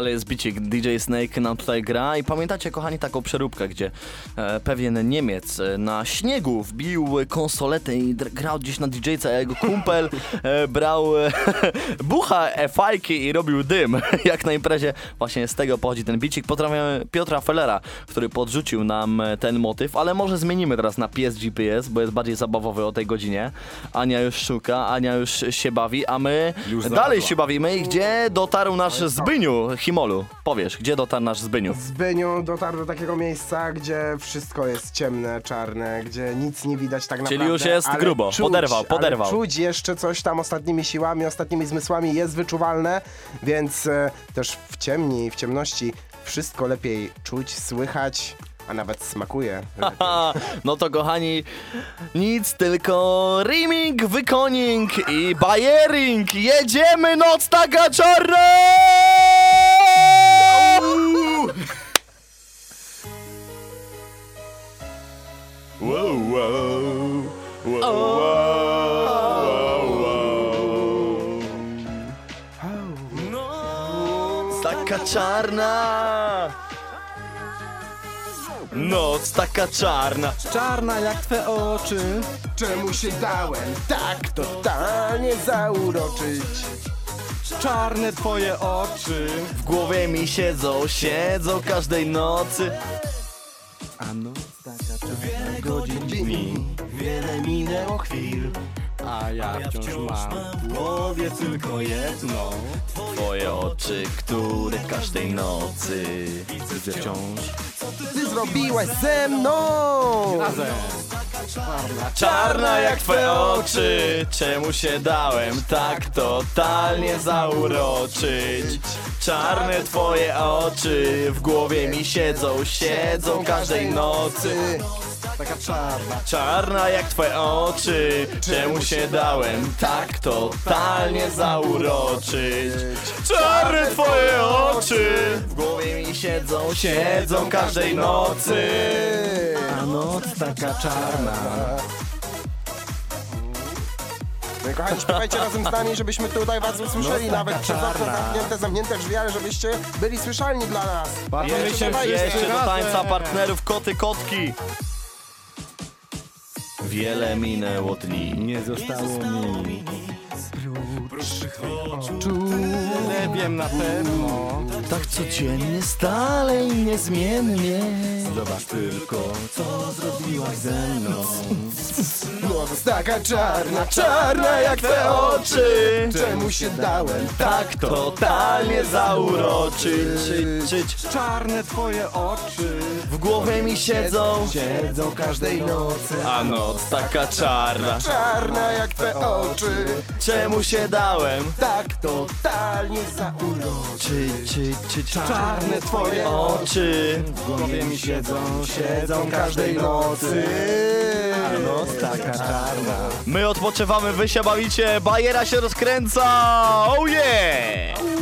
Ale jest bicik, DJ Snake nam tutaj gra i pamiętacie kochani taką przeróbkę, gdzie e, pewien Niemiec e, na śniegu wbił konsoletę i grał gdzieś na DJ-ce, a jego kumpel e, brał e, bucha fajki i robił dym, jak na imprezie. Właśnie z tego pochodzi ten bicik. Pozdrawiamy Piotra Fellera, który podrzucił nam e, ten motyw, ale może zmienimy teraz na pies GPS, bo jest bardziej zabawowy o tej godzinie. Ania już szuka, Ania już się bawi, a my
Już
dalej się bawimy i gdzie dotarł nasz Zbyniu. Himolu, powiesz, gdzie dotarł nasz Zbyniu?
Zbyniu dotarł do takiego miejsca, gdzie wszystko jest ciemne, czarne, gdzie nic nie widać tak naprawdę.
już jest
ale
grubo,
czuć,
poderwał, poderwał.
Ale czuć jeszcze coś tam ostatnimi siłami, ostatnimi zmysłami jest wyczuwalne, więc e, też w ciemni, w ciemności wszystko lepiej czuć, słychać, a nawet smakuje.
No to kochani, nic tylko rimming, wykoning i bajering. Jedziemy, noc taka czarna! Wow, wow, wow, wow, wow. Noc taka czarna. Noc taka czarna.
Czarna jak twe oczy.
Czemu się dałem tak totalnie zauroczyć?
Czarne twoje oczy.
W głowie mi siedzą, siedzą każdej nocy.
A noc taka czarna godzin dni.
Wiele minęło chwil.
A ja wciąż mam. w głowie tylko jedno.
Twoje oczy, które każdej nocy
Widzę wciąż.
Ty zrobiłaś ze mną!
razem.
Czarna jak twoje oczy. Czemu się dałem tak totalnie zauroczyć? Czarne twoje oczy. W głowie mi siedzą, siedzą każdej nocy
Taka czarna.
Czarna jak twoje oczy. Czemu się dałem tak totalnie zauroczyć? Czarne twoje oczy. W głowie mi siedzą, siedzą każdej nocy.
A noc taka czarna.
No i kochani, śpiewajcie razem z nami, żebyśmy tutaj was usłyszeli,
No,
nawet przez okno zamknięte, zamknięte drzwi, ale żebyście byli słyszalni dla nas.
Się
Jeszcze
Jeszcze do tańca partnerów koty kotki Wiele minęło dni.
Nie zostało mi Nie wiem na pewno.
Tak codziennie, stale i niezmiennie
Zobacz tylko, co zrobiłaś ze mną.
Noc taka czarna, czarna jak twe oczy. Czemu się dałem
Tak totalnie zauroczyć czyć.
Czarne twoje oczy.
W głowie mi siedzą
Siedzą każdej nocy.
A noc taka czarna
Czarna jak twe oczy.
Czemu się dałem
Tak totalnie zauroczyć.
Czy, czy, czy,
Czarne twoje
oczy
W głowie mi siedzą,
Siedzą każdej nocy.
A noc taka czarna.
My odpoczywamy, wy się bawicie, bajera się rozkręca Oh yeah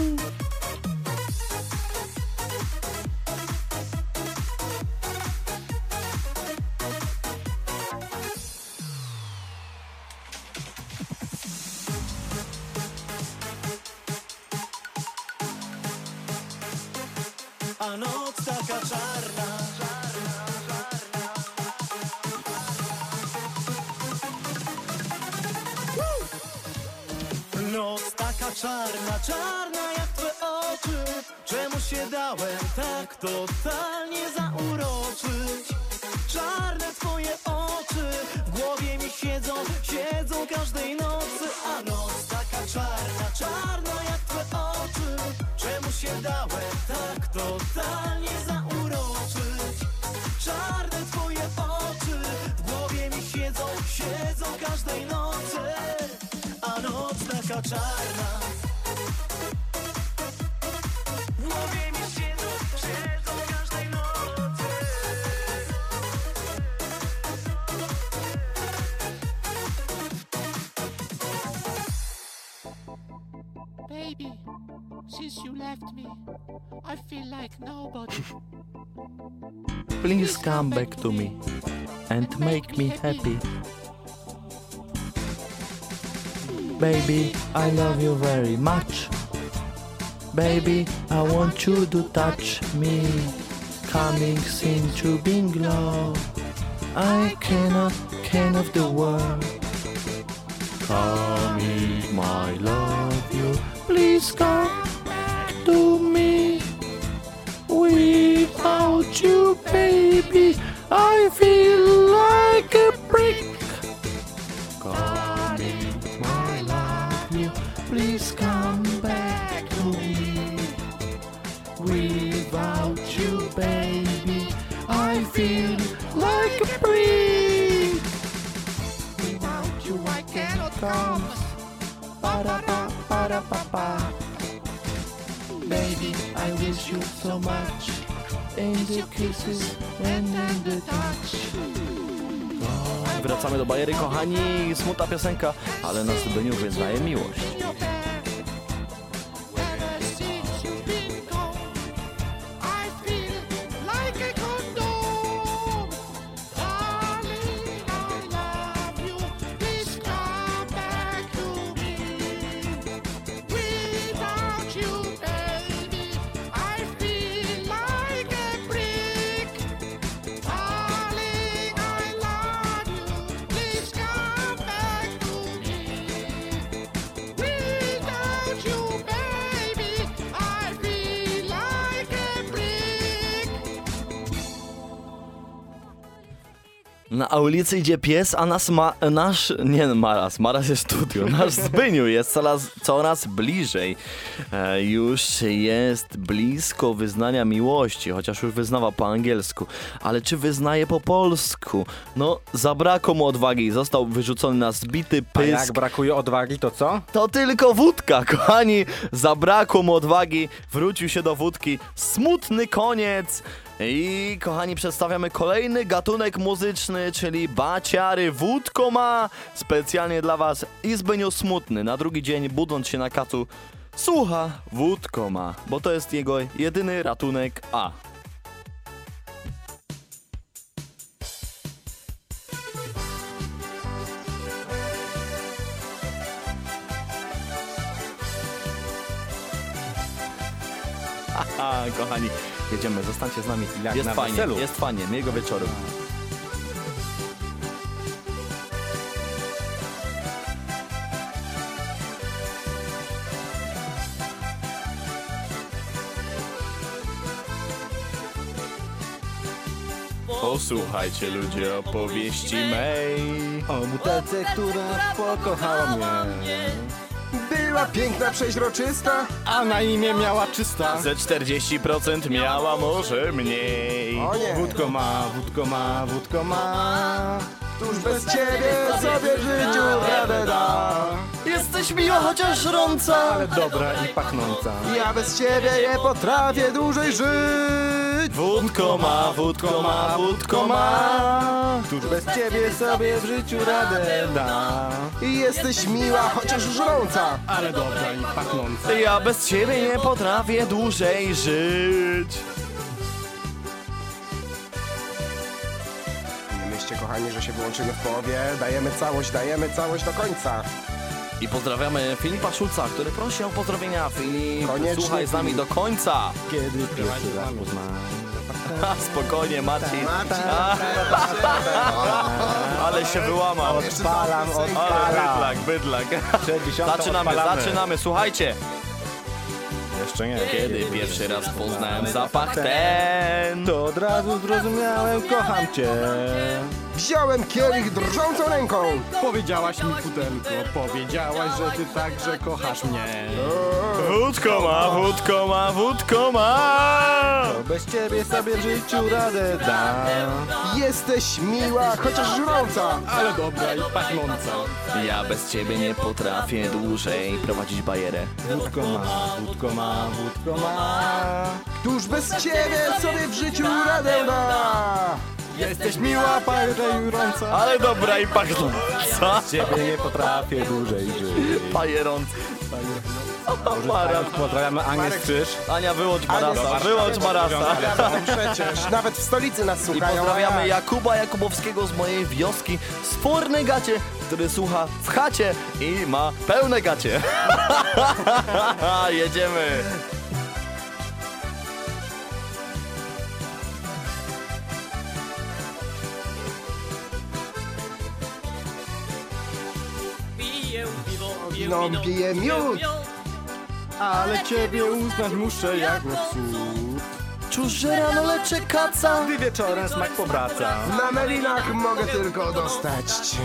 come back to me and make me happy. Baby, I love you very much. Baby, I want you to touch me. Coming into being love I cannot, cannot the world. Coming, my love you Please come
pa. Baby, I wish you so much. In the kisses and in the touch.
Wracamy do bajery, kochani. Smutna piosenka, ale na zdobyniu wyznaje miłość. Na ulicy idzie pies, a nas ma, nasz, nie Maras, Maras jest studio, nasz Zbyniu jest coraz, coraz bliżej. E, już jest blisko wyznania miłości, chociaż już wyznawa po angielsku. Ale czy wyznaje po polsku? No, zabrakło mu odwagi został wyrzucony na zbity
A jak
pysk.
brakuje odwagi, to co?
To tylko wódka, kochani. Zabrakło mu odwagi, wrócił się do wódki. Smutny koniec. I kochani, przedstawiamy kolejny gatunek muzyczny, czyli baciary. Wódko ma specjalnie dla was i Zbyniu smutny. Na drugi dzień, budząc się na kacu, słucha wódko ma, bo to jest jego jedyny ratunek A. kochani, jedziemy, zostańcie z nami.
Jak
jest
na
fajnie,
weselu.
jest fajnie, miłego wieczoru. Posłuchajcie ludzie opowieści mej.
O butelce, która pokochała mnie.
Była piękna, przeźroczysta.
A na imię miała czysta.
Ze 40% miała może mniej.
O nie.
Wódko ma, wódko ma, wódko ma.
Tuż bez ciebie sobie w życiu radę da.
Jesteś miła chociaż żrąca.
Ale dobra i pachnąca.
Ja bez ciebie nie potrafię dłużej żyć.
Wódko ma, wódko ma, wódko ma.
Tuż bez ciebie sobie w życiu radę da.
I jesteś miła, chociaż żrąca.
Ale dobra i pachnąca.
Ja bez ciebie nie potrafię dłużej żyć.
Nie myślcie, kochani, że się wyłączymy w połowie. Dajemy całość, dajemy całość do końca.
I pozdrawiamy Filipa Szulca, który prosi o pozdrowienia. Filip,
Koniecznie,
słuchaj z nami do końca.
Kiedy pierwszy raz poznałem.
Spokojnie, Marcin.
Marcin,
Ale się wyłamał.
Odpalam,
Ale
odpalam.
bydlak, bydlak.
60
Zaczynamy,
odpalamy.
zaczynamy, słuchajcie.
Jeszcze nie.
Kiedy pierwszy raz poznałem zapach ten.
To od razu zrozumiałem, kocham cię.
Wziąłem kielich drżącą ręką.
Powiedziałaś mi pudelko, powiedziałaś, że ty także kochasz mnie.
Wódko ma, wódko ma, wódko ma.
To bez ciebie sobie w życiu radę da.
Jesteś miła, chociaż żrąca.
Ale dobra i pachnąca.
Ja bez ciebie nie potrafię dłużej prowadzić bajerę.
Wódko ma, wódko ma, wódko ma.
Tuż bez ciebie sobie w życiu radę da.
Jesteś miła, pajująca.
Ale dobra i pachnąca.
Ciebie nie potrafię dłużej żyć.
Bajerąc. Maras.
Pozdrawiamy Anię Strzyż.
Ania, wyłącz Marasa, wyłącz Marasa.
Przecież, nawet w stolicy nas
I
słuchają.
pozdrawiamy
jak?
Jakuba Jakubowskiego z mojej wioski z Forny Gacie, który słucha w chacie i ma pełne gacie. Jedziemy.
No, pije miód.
Ale ciebie uznać muszę jak cud.
Czuż, że rano leczę kaca.
Gdy wieczorem smak powraca.
Na melinach mogę tylko dostać cię.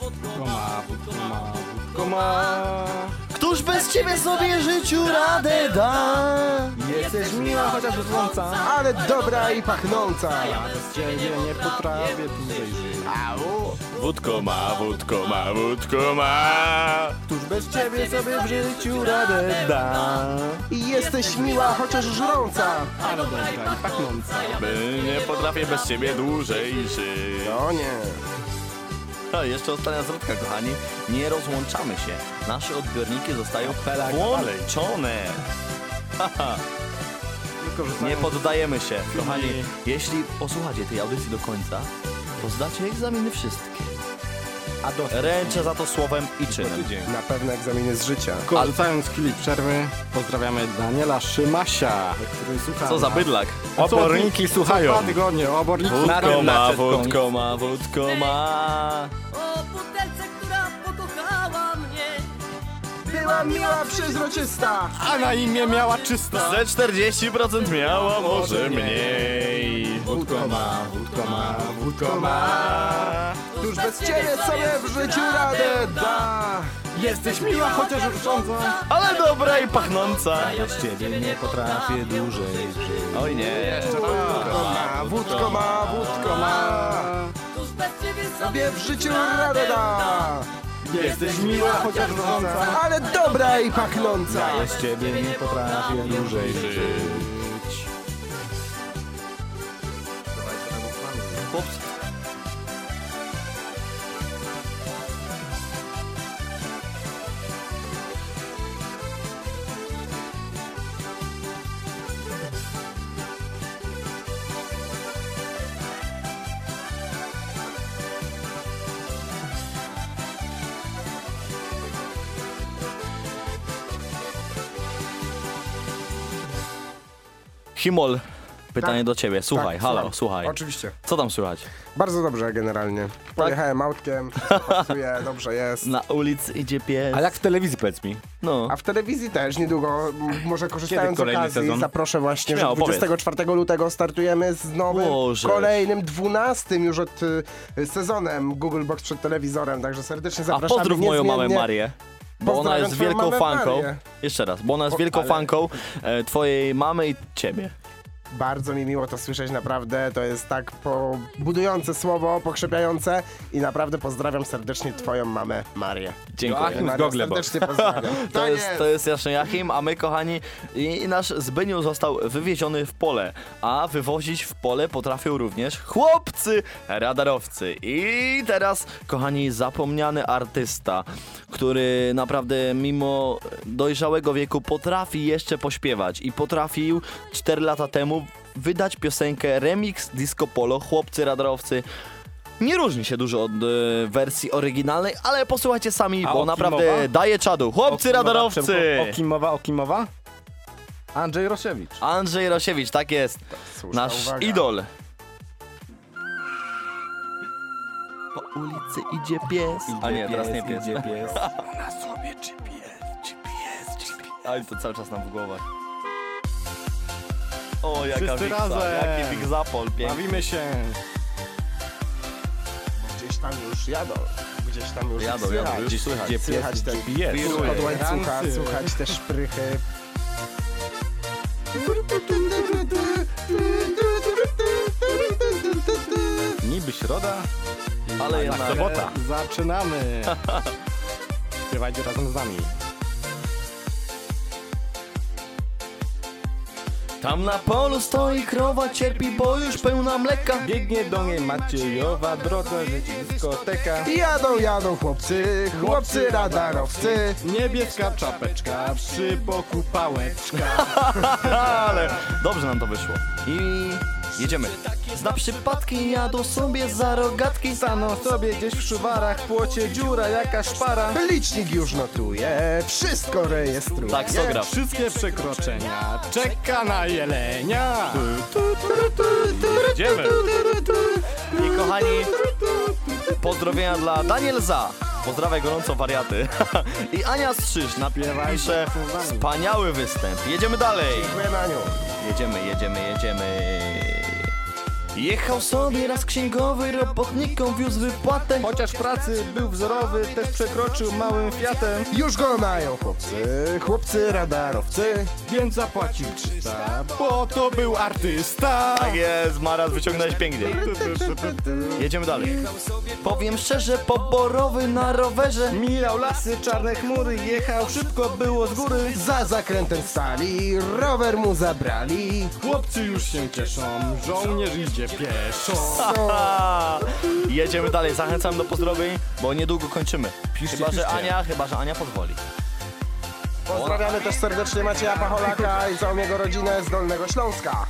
Wódko ma, ma, wódko ma.
Któż bez ciebie sobie życiu radę da?
Jesteś miła, chociaż żrąca.
Ale dobra i pachnąca.
Ja bez ciebie nie potrafię dłużej żyć.
Wódko ma, wódko ma, wódko ma.
Któż bez ciebie sobie w życiu radę da.
I jesteś miła, chociaż żrąca.
Ale dobra i pachnąca.
By nie potrafię bez ciebie dłużej żyć.
O nie.
A jeszcze ostatnia zwrotka, kochani. Nie rozłączamy się. Nasze odbiorniki zostają włączone. Haha. Nie poddajemy się. Kochani, jeśli posłuchacie tej audycji do końca, to zdacie egzaminy wszystkie.
A do
Ręczę za to słowem i czynem.
Na pewno egzaminy z życia.
Korzystając z chwili przerwy, pozdrawiamy Daniela Szymasia, który słucha.
Co za bydlak.
Oborniki słuchają. Dwa tygodnie, oborniki
Wódko ma,
na
wódko ma, wódko ma.
O butelce, która pokochała mnie
Była miła, przezroczysta.
A na imię miała czysta.
Ze 40% miała może mniej.
Wódko ma, wódko ma, wódko ma.
Któż bez ciebie sobie w życiu radę da.
Jesteś miła, chociaż rządza.
Ale dobra i pachnąca.
Bez ciebie nie potrafię dłużej żyć.
Oj nie.
Wódko ma, wódko ma, wódko ma.
Tuż bez ciebie
Sobie w życiu radę da.
Jesteś miła, chociaż rządza.
Ale dobra i pachnąca.
Bez ciebie nie potrafię dłużej żyć.
Chłopcy. Himol, pytanie
Tak.
do ciebie. Słuchaj,
Tak,
halo,
słucham.
słuchaj.
Oczywiście.
Co tam słychać?
Bardzo dobrze generalnie. Pojechałem autkiem, pasuje, dobrze jest.
Na ulicy idzie pies.
Ale jak w telewizji powiedz mi.
No.
A w telewizji też niedługo, m, może korzystając z
kolejny
okazji,
sezon?
zaproszę właśnie,
Śmiało,
że 24 lutego startujemy z nowym,
Możesz.
kolejnym, 12 już od y, sezonem Google Box przed telewizorem, także serdecznie
A
zapraszamy.
pozdrów moją mamę
niezmiennie.
Marię. Bo ona jest wielką fanką. Jeszcze raz, bo ona jest wielką fanką e, twojej mamy i ciebie.
Bardzo mi miło to słyszeć, naprawdę. To jest tak po budujące słowo, pokrzepiające i naprawdę pozdrawiam serdecznie twoją mamę Marię.
Dziękuję.
Joachim z Goglebox.
serdecznie pozdrawiam.
To jest, to jest Jasny Jachim, a my kochani, i, i nasz Zbyniu został wywieziony w pole, a wywozić w pole potrafią również chłopcy radarowcy. I teraz, kochani, zapomniany artysta, który naprawdę mimo dojrzałego wieku potrafi jeszcze pośpiewać i potrafił 4 lata temu wydać piosenkę remix Disco Polo, chłopcy radarowcy. Nie różni się dużo od e, wersji oryginalnej, ale posłuchajcie sami,
A
bo naprawdę daje czadu. Chłopcy radarowcy!
Okimowa, Okimowa? Andrzej Rosiewicz.
Andrzej Rosiewicz, tak jest.
Słuszna
Nasz
uwaga.
idol. Po ulicy idzie pies. A nie, teraz nie pies.
Idzie pies.
Na sobie GPS, GPS, GPS. Ale to cały czas nam w głowach. O, jaka
Wszyscy
wiksa,
razem.
jaki Big Zapol, piękny.
Bawimy się.
Gdzieś tam już jadą. Gdzieś tam już
Jadą,
słychać.
jadą, gdzieś słychać.
Gdzie
Słychać
pies,
ten
gdzie pies.
Wiruje. Od łańcucha,
Rancy.
słuchać te szprychy.
Niby środa,
Ale
jednak
jednak
sobota. Zaczynamy. Śpiewajcie razem z nami.
Tam na polu stoi krowa, cierpi, bo już pełna mleka.
Biegnie do niej Maciejowa, drodze dyskoteka.
Jadą, jadą chłopcy, chłopcy radarowcy.
Niebieska czapeczka, przy boku pałeczka.
Ale dobrze nam to wyszło. I jedziemy. Zna przypadki jadą sobie za rogatki.
Staną sobie gdzieś w szuwarach, płocie dziura, jaka szpara.
Licznik już notuje, wszystko rejestruje.
Tak, sogra.
Wszystkie przekroczenia, czeka na jelenia.
Jedziemy. I kochani, pozdrowienia dla Daniel Za. Pozdrawiam gorąco wariaty. I Ania Strzyż napisze wspaniały występ. Jedziemy dalej.
Dziękuję Aniu.
Jedziemy, jedziemy, jedziemy. Jechał sobie raz księgowy, robotnikom wiózł wypłatę.
Chociaż pracy był wzorowy, też przekroczył małym Fiatem.
Już go mają chłopcy, chłopcy radarowcy.
Więc zapłacił 300, bo to był artysta.
Tak jest, Maras, wyciągnąłeś pięknie. Jedziemy dalej. Powiem szczerze, poborowy na rowerze.
Mijał lasy, czarne chmury, jechał szybko, było z góry.
Za zakrętem stali, rower mu zabrali.
Chłopcy już się cieszą, żołnierz idzie pieszo.
Jedziemy dalej, zachęcam do pozdrowień, bo niedługo kończymy.
Piszcie,
chyba, że
piszcie.
Ania, chyba, że Ania pozwoli.
Pozdrawiamy też serdecznie Macieja Pacholaka i całą jego rodzinę z Dolnego Śląska.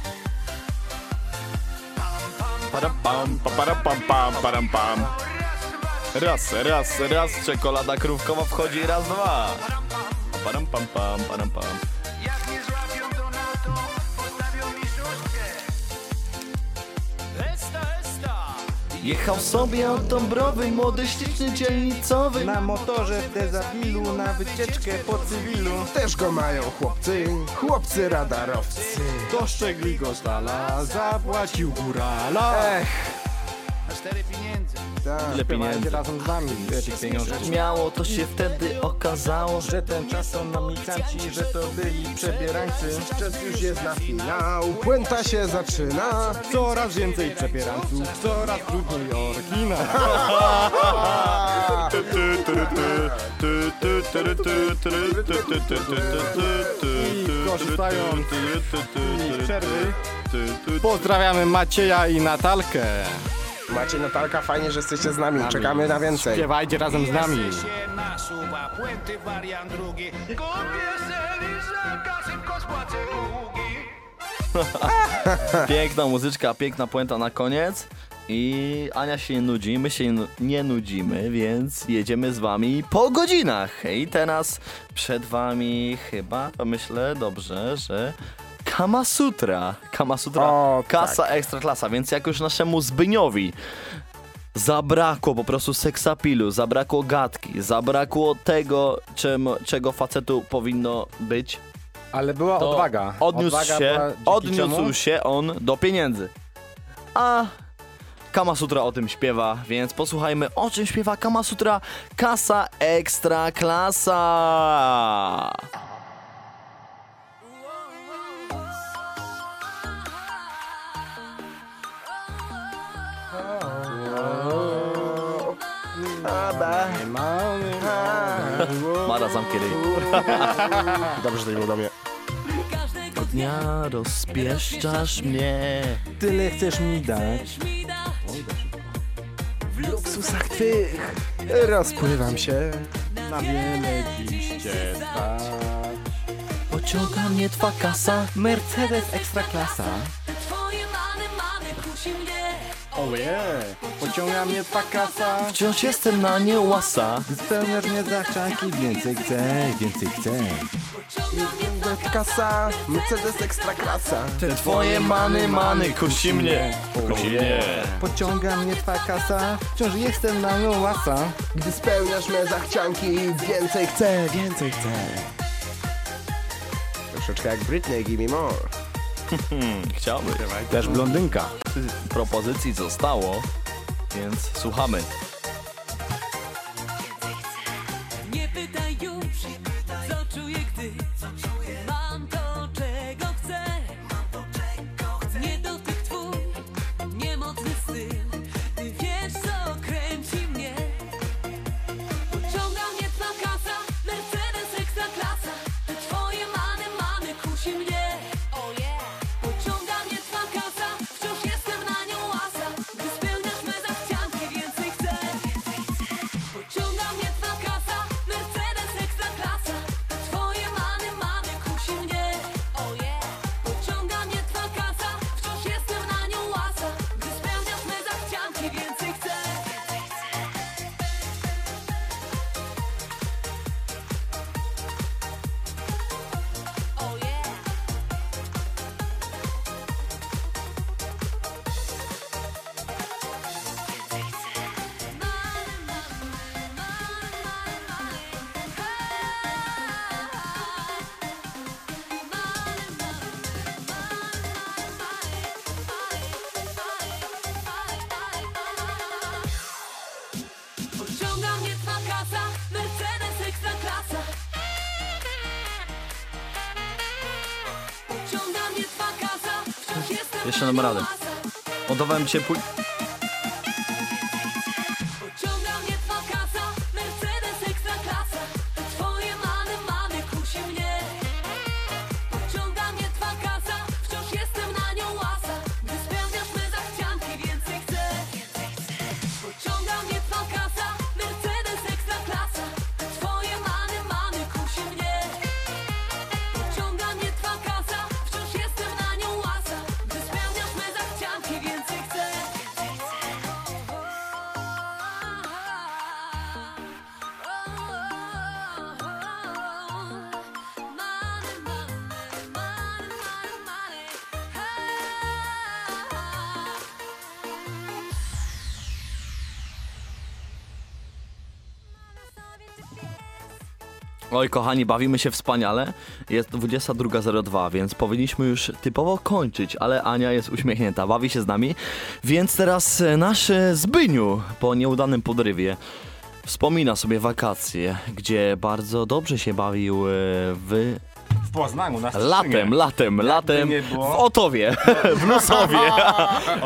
Param pam, pa, param pam pam, param pam. Raz, raz, raz, czekolada krówkowa wchodzi, raz, dwa. Param pam pam, param pam. Jechał sobie od Dąbrowy, młody, śliczny, dzielnicowy.
Na motorze w dezabilu, na wycieczkę po cywilu.
Też go mają chłopcy, chłopcy radarowcy.
Dostrzegli go z dala, zapłacił górala.
Ech,
Cztery pieniędzy.
tak.
Ile
Śpiewajcie
pieniędzy.
razem z nami, pieniążków.
Miało to się wtedy okazało, że
ten czas są namicanci, że to byli przebierańcy.
Czas już jest na finał, puenta się zaczyna.
Coraz więcej przebierańców, coraz trudniej orkina. I korzystając z przerwy, pozdrawiamy Macieja i Natalkę.
Macie Natalka, fajnie, że jesteście z nami. Czekamy na więcej.
Śpiewajcie razem z nami.
się nasuwa, puenty wariant drugi. Kupię se lizaka, szybko spłacę długi.
piękna muzyczka, piękna puenta na koniec. I Ania się nie nudzi, my się nu- nie nudzimy, więc jedziemy z wami po godzinach. I teraz przed wami chyba, myślę dobrze, że Kama Sutra. Kama Sutra,
O,
kasa ekstra klasa, więc jak już naszemu Zbyniowi zabrakło po prostu seksapilu, zabrakło gadki, zabrakło tego, czym, czego facetu powinno być,
Ale była odwaga.
Odniósł
odwaga
się, odniósł
czemu?
się on do pieniędzy. A Kama Sutra o tym śpiewa, więc posłuchajmy o czym śpiewa Kama Sutra. Kasa ekstra klasa. Mara zamknie ryj.
Dobrze, że to nie było do mnie.
Dnia rozpieszczasz mnie.
Tyle chcesz mi dać.
W luksusach twych rozpływam się.
Na wiele dziś cię.
Pociąga mnie twa kasa.
Mercedes ekstra klasa.
Twoje many, many kusi mnie
Oje, pociąga mnie twa kasa.
Wciąż jestem na nie łasa.
Gdy spełniasz mnie zachcianki, więcej chcę, więcej chcę.
Kasa, Mercedes ekstra klasa.
Te twoje many, many kusi mnie. Kusi mnie.
Pociąga mnie twa kasa, wciąż jestem na nią łasa.
Gdy spełniasz me zachcianki, więcej chcę, więcej chcę. Troszeczkę jak Britney, give me more.
Chciałby.
Też blondynka.
Propozycji zostało, więc słuchamy. Jeszcze dam radę. Oddawałem cię Kochani, bawimy się wspaniale. Jest 22.02, więc powinniśmy już typowo kończyć, ale Ania jest uśmiechnięta, bawi się z nami. Więc teraz e, nasz e, Zbyniu po nieudanym podrywie wspomina sobie wakacje, gdzie bardzo dobrze się bawił e, W
Poznaniu, na
Latem, latem, latem
nie było.
w Otowie, w Lusowie.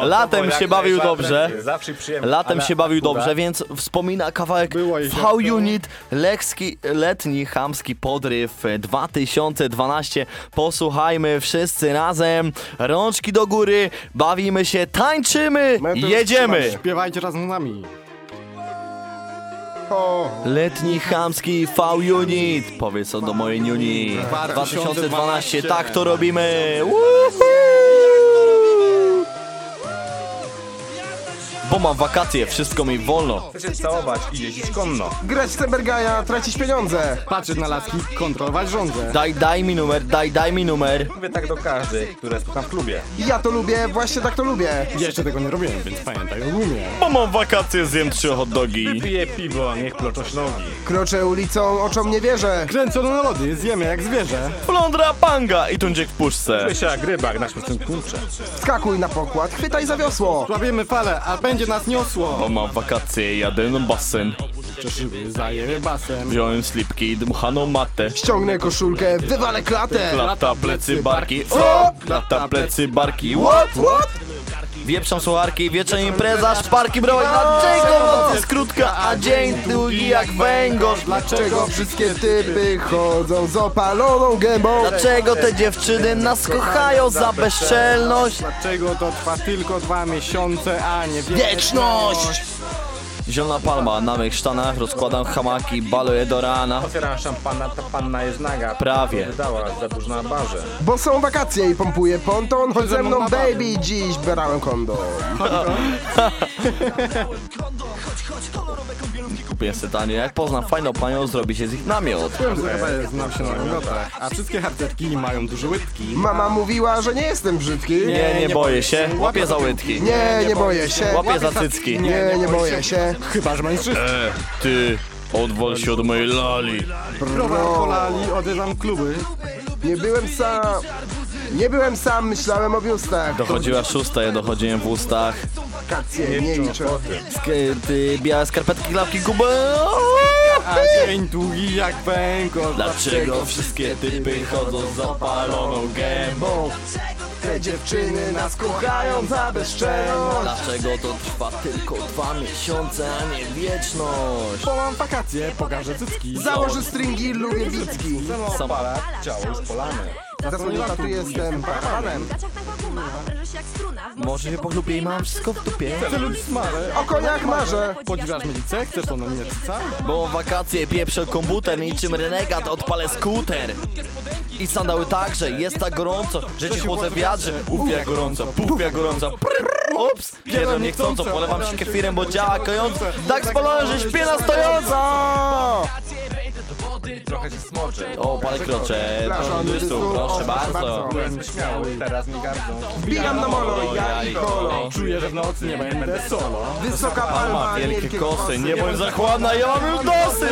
latem się bawił dobrze.
Zawsze przyjemnie.
Latem
ale
się bawił
akurat
dobrze, więc wspomina kawałek V-Unit, lekki, letni, chamski podryw e, 2012. Posłuchajmy wszyscy razem, rączki do góry, bawimy się, tańczymy, jedziemy.
Śpiewajcie razem z nami.
Letni chamski V-Unit, powiedz to do mojej niuni. 2012, tak to robimy. Woohoo! Bo mam wakacje, wszystko mi wolno.
Chcecie całować i jeździć konno.
Grać w Tembergaja, tracić pieniądze.
Patrzeć na laski, kontrolować żądzę.
Daj, daj mi numer, daj, daj mi numer.
Mówię tak do każdej, które spotkam w klubie.
Ja to lubię, właśnie tak to lubię.
Jeszcze tego nie robiłem, więc pamiętaj o gumie.
Bo mam wakacje, zjem trzy hot dogi.
Piję piwo, niech ploczą nogi.
Kroczę ulicą, oczom nie wierzę.
Kręcone na lody, zjemy jak zwierzę.
Flądra panga i tuńczyk w puszce.
Czuję się jak rybak na śmiesznym kurcze.
Skakuj na pokład, chwytaj za wiosło.
Łapiemy falę, a będzie nas niosło.
Bo mam wakacje, jadę na basen.
Zajemy basem.
Wziąłem slipki i dmuchaną matę.
Ściągnę koszulkę, wywalę klatę.
Lata plecy barki. O! Lata plecy barki. What? What? Wieprzą słucharki, wieczna impreza, szparki broń. Dlaczego noc jest krótka, a dzień długi jak węgorz?
Dlaczego wszystkie typy chodzą z opaloną gębą?
Dlaczego te dziewczyny nas kochają za bezczelność?
Dlaczego to trwa tylko dwa miesiące, a nie
Wieczność! Zielona palma na mych sztanach, rozkładam hamaki, baluję do rana.
Otwieram szampana, ta panna jest naga.
Prawie.
Wydała za dużo na barze.
Bo są wakacje i pompuję ponton. Chodź ze mną baby, dziś brałem kondom.
Kupię sobie tanie, jak poznam fajną panią, zrobi się z ich namiot.
Byłem że chyba jest znam się na namiotach, a wszystkie harcerki mają duże łydki.
Mama mówiła, że nie jestem brzydki.
Nie, nie boję się, łapię za łydki.
Nie, nie boję się.
Łapię za cycki.
Nie, nie boję się.
Chyba, że mężczyzna.
E, ty, odwal się od mojej lali.
Browar polali, odwiedzam kluby.
Nie byłem sam. Nie byłem sam, myślałem o biustach.
Dochodziła szósta, ja dochodziłem w ustach.
Wakacje nie liczę.
Sk- ty, białe skarpetki, klapki, gubę.
A dzień długi jak węgorz.
Dlaczego wszystkie typy chodzą z zapaloną gębą?
Te dziewczyny nas kochają za bezczelność.
Dlaczego to trwa tylko dwa miesiące, a nie wieczność?
Bo mam wakacje, pokażę cycki.
Założę stringi, lubię bicki.
Sam-
Opala, ciało już polane.
Za co nie tu jestem paranem.
Może się poglubię i mam wszystko w dupie.
Chcę lubić smalę.
O koniach marzę.
Podziwiasz melicę? Chcesz to na mnie cyca?
Bo wakacje pieprzę komputer, niczym renegat odpalę skuter. I sandały także, jest tak gorąco, że ci chłodzę w wiadrze. Uf jak gorąco, puf jak gorąco. Ups, pierdol niechcąco, polewam się kefirem, bo działa kojąco. Tak spalony, że śpię na stojąco.
Trochę się smoczę.
O, palę krocze, turystów, proszę bardzo.
Byłem śmiały, teraz mi gardzą.
Wbijam na molo, ja i kolo.
Czuję, że w nocy nie będę solo.
Wysoka
Palma, wielkie kosy, nie bądź zachładna, ja mam już dosyć.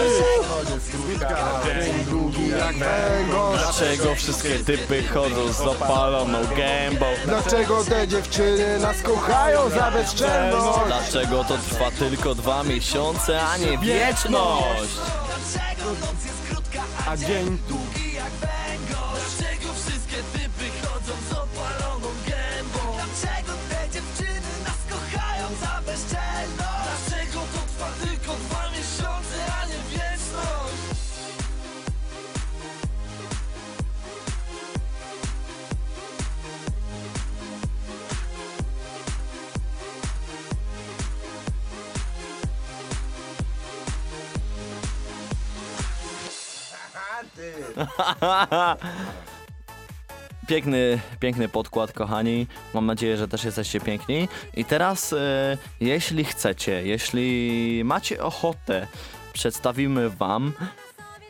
Dzień długi jak węgorz.
Dlaczego wszystkie typy chodzą z zapaloną gębą?
Dlaczego te dziewczyny nas kochają za bezczelność?
Dlaczego to trwa tylko dwa miesiące, a nie wieczność?
A dzień długi
Piękny, piękny podkład, kochani. Mam nadzieję, że też jesteście piękni. I teraz, e, jeśli chcecie, jeśli macie ochotę, przedstawimy Wam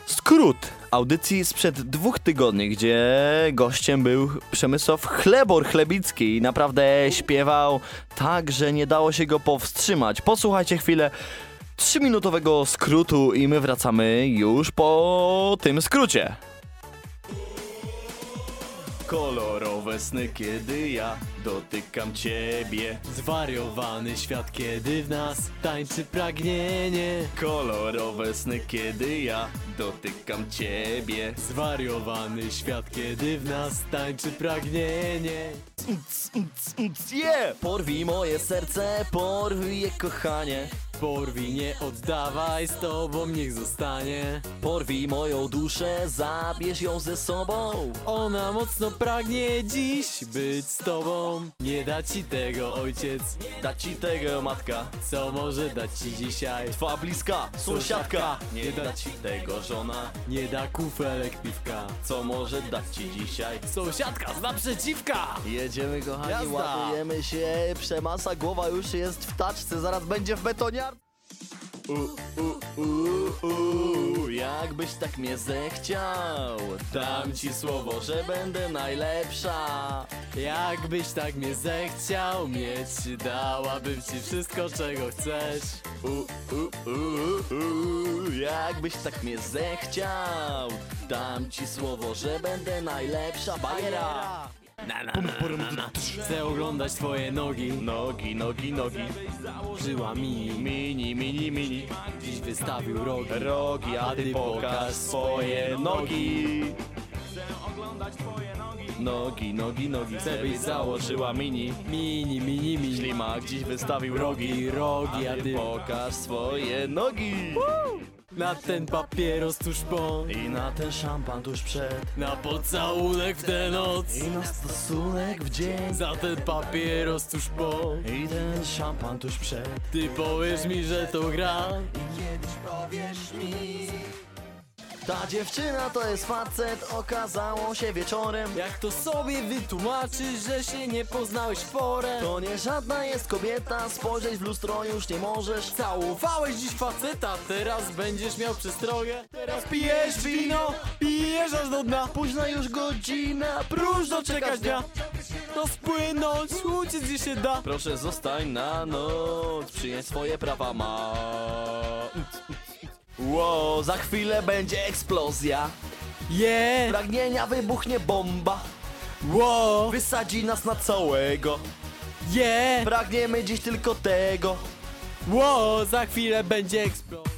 skrót audycji sprzed dwóch tygodni, gdzie gościem był Przemysław Chlebor Chlebicki i naprawdę śpiewał tak, że nie dało się go powstrzymać. Posłuchajcie chwilę trzyminutowego skrótu i my wracamy już po tym skrócie. Kolorowe sny, kiedy ja dotykam ciebie.
Zwariowany świat, kiedy w nas tańczy pragnienie.
Kolorowe sny, kiedy ja dotykam ciebie.
Zwariowany świat, kiedy w nas tańczy pragnienie.
Yeah! Porwij moje serce, porwij je kochanie.
Porwij, nie oddawaj, z tobą niech zostanie.
Porwij moją duszę, zabierz ją ze sobą.
Ona mocno pragnie dziś być z tobą. Nie da ci tego ojciec,
Da ci tego matka,
co może dać ci dzisiaj.
twa bliska sąsiadka. Nie da ci tego żona,
Nie da kufelek piwka.
co może dać ci dzisiaj.
Sąsiadka z naprzeciwka!
Jedziemy kochani,
Jazda!
ładujemy się, przemasa, głowa już jest w taczce, zaraz będzie w betoniar. U, u, u, u, jakbyś tak mnie zechciał, dam ci słowo, że będę najlepsza.
Jakbyś tak mnie zechciał mieć, dałabym ci wszystko, czego chcesz.
U, u, u, u, jakbyś tak mnie zechciał, dam ci słowo, że będę najlepsza. Bajera! Na, na, na, na, na.
Chcę oglądać twoje nogi,
Nogi, nogi, nogi,
żyła mi.
mini, mini, mini.
Dziś wystawił rogi.
Rogi, a ty pokaż swoje nogi. Nogi, nogi, nogi, chcę byś założyła mini.
Mini, mini, mini.
Ślimak dziś wystawił rogi,
rogi,
a ty pokaż swoje nogi.
Na ten papieros tuż po,
I na ten szampan tuż przed,
na pocałunek w tę noc.
i na stosunek w dzień.
Za ten papieros tuż po,
I ten szampan tuż przed.
ty powiesz mi, że to gra.
Ta dziewczyna to jest facet, okazało się wieczorem.
Jak to sobie wytłumaczysz, że się nie poznałeś w porę?
To nie żadna jest kobieta, spojrzeć w lustro już nie możesz.
Całowałeś dziś faceta, teraz będziesz miał przestrogę. Teraz pijesz wino, pijesz aż do dna.
Późna już godzina,
Próżno czekać dnia, to spłynąć, uciec gdzie się da.
Proszę zostań na noc, przyjąć swoje prawa ma. Ło, za chwilę będzie eksplozja.
Yeah,
Pragnienia wybuchnie bomba.
wow,
Wysadzi nas na całego.
yeah,
Pragniemy dziś tylko tego.
wow, za chwilę będzie eksplozja.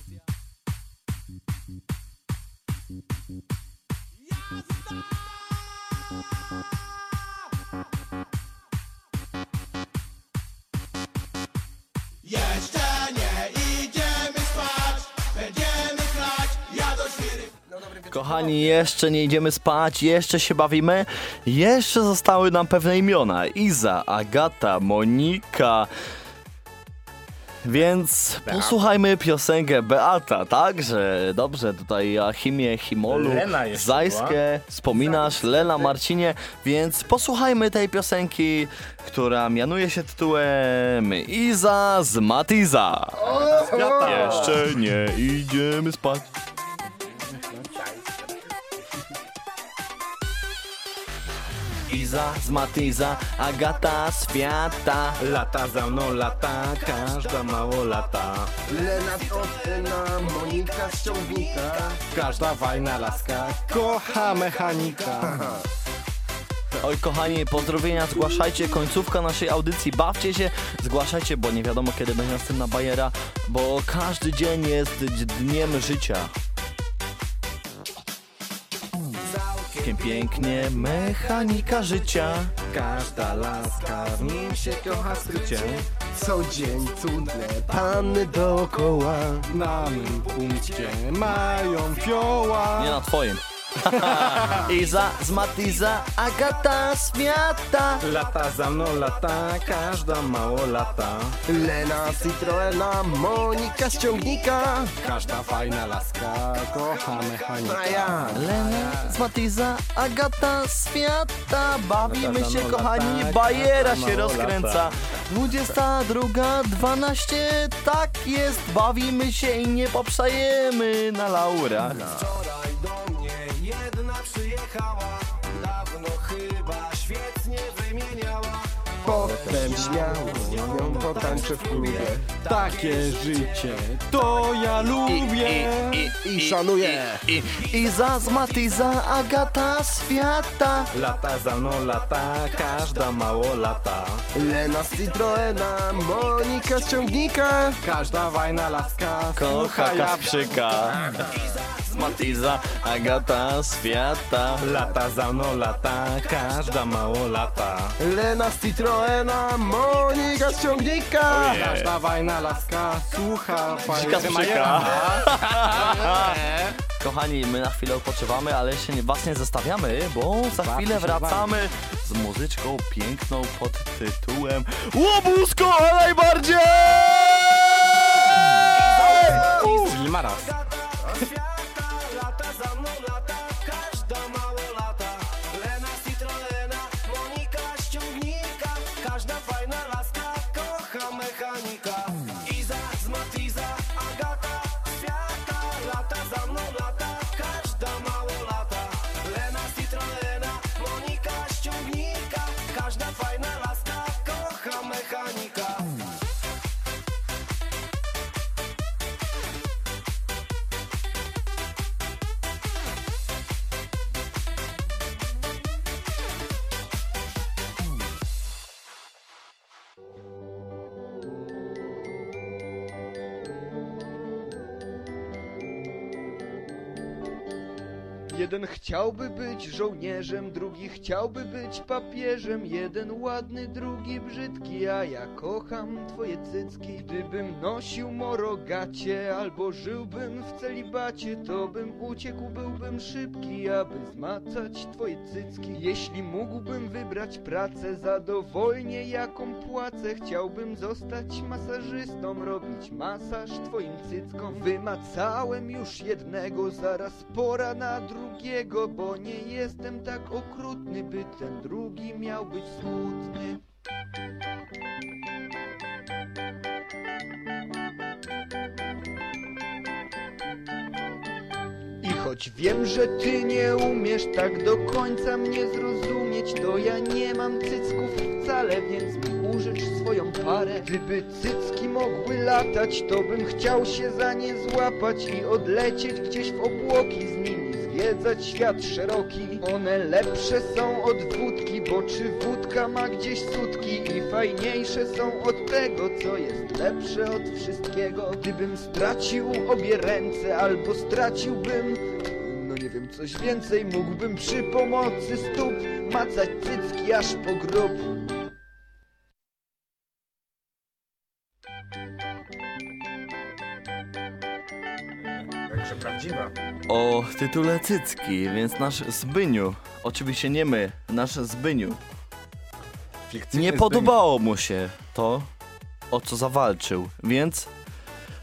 Kochani, jeszcze nie idziemy spać, jeszcze się bawimy. Jeszcze zostały nam pewne imiona. Iza, Agata, Monika. Więc posłuchajmy piosenkę Beata, także dobrze, tutaj Achimie, Himolu,
Lena jeszcze
Zajskę, wspominasz, Lela, Marcinie, więc posłuchajmy tej piosenki, która mianuje się tytułem Iza z Matiza. Jeszcze nie idziemy spać. Iza z Matiza, Agata z Fiata.
Lata za mną lata, każda mało lata.
Lena Totyna, Monika z ciągnika.
Każda fajna laska kocha mechanika.
Oj kochani, pozdrowienia, zgłaszajcie, końcówka naszej audycji, bawcie się, zgłaszajcie, bo nie wiadomo kiedy będzie następna bajera, bo każdy dzień jest dniem życia. Całkiem pięknie, mechanika życia.
Każda laska w nim się kocha skrycie.
Co dzień cudne panny dookoła.
Na mym punkcie mają fioła.
Nie na twoim. Iza z Matiza, Agata Świata.
Lata za mną lata, każda mało lata.
Lena Citroena, Monika ściągnika.
Każda fajna laska kocha mechanika.
A ja.
Lena z Matiza, Agata Świata. Bawimy
Lata
się,
mną
kochani,
lata,
bajera
każda
się
mało
rozkręca.
lata.
22, 12, tak jest. Bawimy się i nie poprzajemy na laurach.
Śmiało z nią potańczę w klubie.
Takie życie to ja lubię.
I szanuję.
I, Iza z Matiza, Agata Świata.
Lata za mną lata, każda mało lata.
Lena z Citroena, Monika ściągnika.
Każda fajna laska
Kocha
ja
Z Matiza, Agata Świata.
Lata za mną lata, każda mało lata.
Lena z Citroena, Monika ściągnika.
Każda fajna laska słucha
Dzika sprzyka. Kochani, my na chwilę odpoczywamy, ale się nie, was nie zostawiamy, bo za chwilę wracamy z muzyczką piękną pod tytułem Łobusko najbardziej!
Maras.
Lata za mną lata, każda
Jeden chciałby być żołnierzem, drugi chciałby być papieżem. Jeden ładny, drugi brzydki, a ja kocham twoje cycki. Gdybym nosił morogacie, albo żyłbym w celibacie To bym uciekł, byłbym szybki, aby zmacać twoje cycki. Jeśli mógłbym wybrać pracę za dowolnie jaką płacę Chciałbym zostać masażystą, robić masaż twoim cyckom. Wymacałem już jednego, zaraz pora na drugiego Bo nie jestem tak okrutny, by ten drugi miał być smutny choć wiem, że ty nie umiesz tak do końca mnie zrozumieć To ja nie mam cycków. Wcale, więc mi użycz swoją parę. Gdyby cycki mogły latać, to bym chciał się za nie złapać I odlecieć gdzieś w obłoki z nimi Zwiedzać świat szeroki. One lepsze są od wódki Bo czy wódka ma gdzieś sutki? I fajniejsze są od tego Co jest lepsze od wszystkiego. Gdybym stracił obie ręce Albo straciłbym coś więcej mógłbym przy pomocy stóp macać cycki aż po grób.
Także prawdziwa.
O tytule Cycki, więc nasz Zbyniu, oczywiście nie my, nasz Zbyniu, nie podobało mu się to, o co zawalczył, więc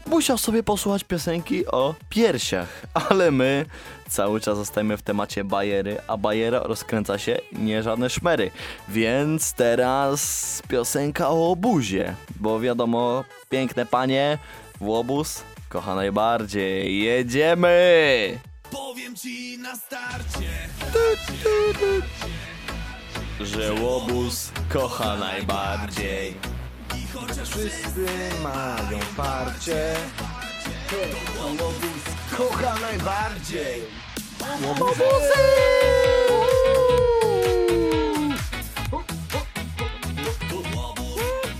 musiał sobie posłuchać piosenki o piersiach, ale my cały czas zostajemy w temacie bajery, a bajera rozkręca się nie żadne szmery, więc teraz piosenka o obuzie, bo wiadomo, piękne panie, w łobuz kocha najbardziej, jedziemy!
Powiem ci na starcie
że łobuz kocha najbardziej.
I chociaż
Wszyscy mają parcie. Łobuz kocha najbardziej.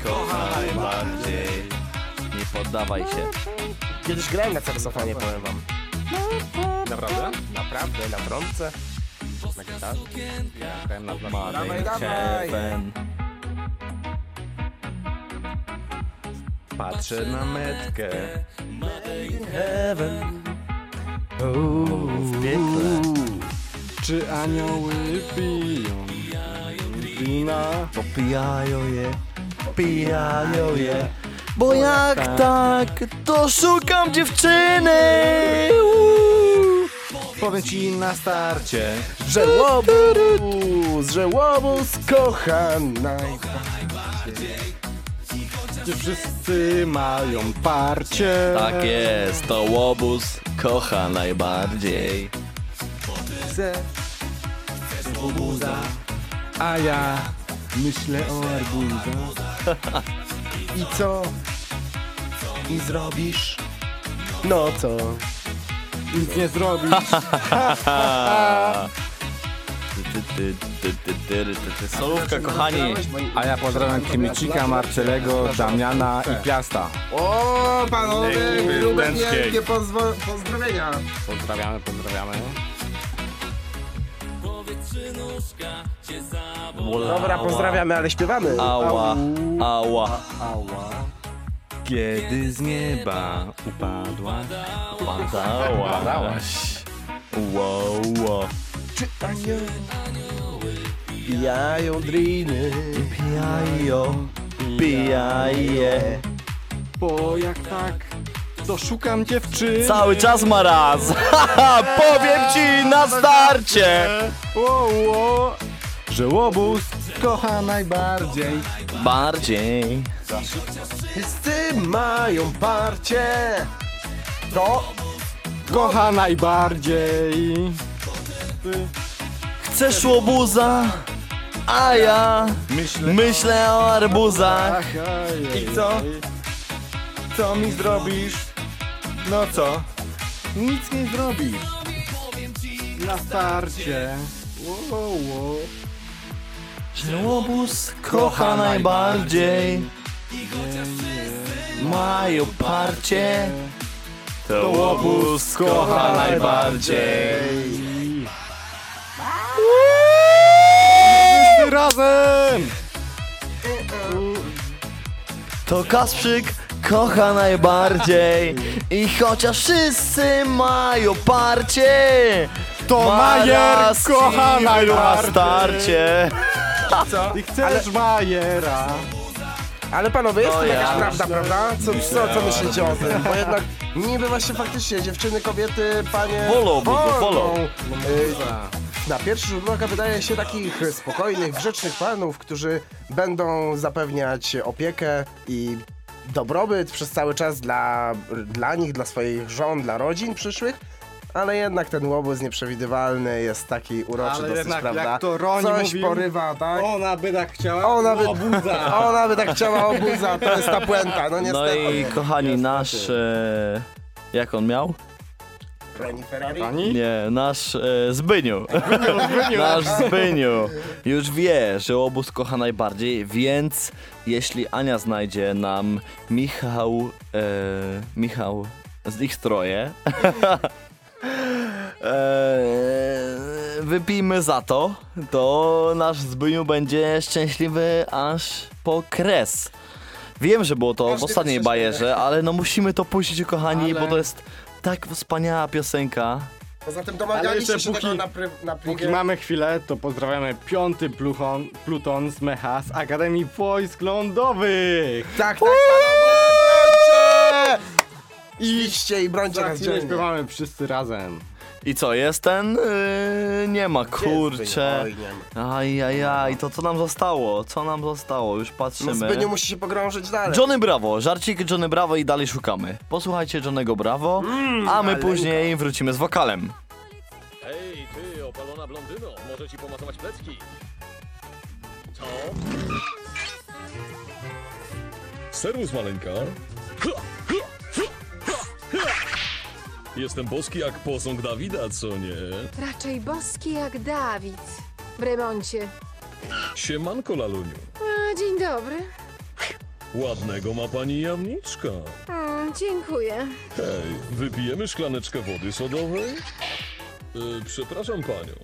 Kocha najbardziej. Nie poddawaj się.
Kiedyś grałem na saksofonie, powiem wam.
Naprawdę?
Naprawdę, na trąbce. Na gitarze.
Grałem na
Dawaj,
Marek
dawaj.
Heaven.
Patrzę na metkę.
Heaven. W piekle.
Czy anioły piją wina?
Popijają je, pijają je. Bo jak tak, to szukam dziewczyny. Uuu.
Powiem ci na starcie,
Że łobuz, że łobuz kocha najbardziej.
Że wszyscy mają parcie.
Tak jest, to łobuz kocha najbardziej.
Chcę łobuza, a ja myślę o arbuzach.
I co mi zrobisz? No co?
Nic nie zrobisz.
Solówka, kochani.
A ja pozdrawiam Kimicika, Marcelego, Damiana i Piasta.
O, panowie,
Dzięki
grube wielkie pozwo- pozdrowienia.
Pozdrawiamy, pozdrawiamy.
Dobra, pozdrawiamy, ale śpiewamy.
Ała, ała.
Ała. Kiedy z nieba upadła.
Padałaś. Wow, wow.
Czy anioły pijają driny?
Pijają, pijaje.
Bo jak tak, to szukam dziewczyny.
Cały czas ma raz. Powiem ci na starcie.
Że łobuz kocha najbardziej.
Bardziej.
Wszyscy mają parcie. To
Kocha najbardziej.
Chcesz łobuza? A ja
Myślę,
myślę o arbuzach.
I co? co mi zrobisz?
No co? Nic nie zrobisz. Na starcie.
Że łobuz kocha najbardziej. Mają parcie. To łobuz kocha najbardziej.
Wszyscy razem!
To Kasprzyk kocha najbardziej. I chociaż wszyscy mają parcie.
To
ma
Majer kocha
siły na
najbardziej.
starcie.
Co?
I chcesz Majera.
Ale panowie, jest
To
to jakaś
ja.
prawda, prawda? Co, co, co myślicie o tym? Bo jednak niby właśnie faktycznie dziewczyny, kobiety, panie...
Wolą, bo wolą.
Y, Na pierwszy rzut oka wydaje się takich spokojnych, grzecznych panów, którzy będą zapewniać opiekę i dobrobyt przez cały czas dla, dla nich, dla swoich żon, dla rodzin przyszłych. Ale jednak ten łobuz nieprzewidywalny jest taki uroczy
Ale
dosyć,
jednak,
prawda?
jak to Roni
Coś
mówił,
porywa, tak?
Ona by tak chciała
Ona by,
obuza.
ona by tak chciała obuza, to jest ta puenta, no
No
niestety.
i kochani, nasz... E, jak on miał?
Ferrari?
Pani?
Nie, nasz e, Zbyniu. nasz Zbyniu już wie, że obóz kocha najbardziej, więc jeśli Ania znajdzie nam Michał, e, Michał z ich stroje, e, wypijmy za to, to nasz Zbyniu będzie szczęśliwy aż po kres. Wiem, że było to w
Każdy
ostatniej bajerze, ale no musimy to puścić, kochani,
Ale-
bo to jest tak wspaniała piosenka.
Poza tym
Ale
domagaliście
jeszcze
się
póki-
tego na, pry, na
Póki
privie.
mamy chwilę, to pozdrawiamy piąty Pluton, Pluton z Mecha z Akademii Wojsk Lądowych.
Tak, tak, panowie, brońcie! Idźcie i brońcie
Za
nas
chwilę
dzielnie.
śpiewamy wszyscy razem.
I co, jest ten? Yy, nie ma, kurczę.
Oj, nie ma.
Ajajaj, to co nam zostało? Co nam zostało? Już
No
patrzymy.
Zbyniu musi się pogrążyć dalej.
Johnny Bravo, żarcik Johnny Bravo i dalej szukamy. Posłuchajcie Johnnego Bravo,
Mm,
a my
maleńko.
później wrócimy z wokalem.
Hej, ty, opalona blondyno, może ci pomasować plecki? Co? Serwus, maleńka. Jestem boski jak posąg Dawida, co nie?
Raczej boski jak Dawid. W remoncie.
Siemanko, laluniu.
A, dzień dobry.
Ładnego ma pani jamniczka.
Mm, dziękuję.
Hej, wypijemy szklaneczkę wody sodowej? Y, przepraszam panią.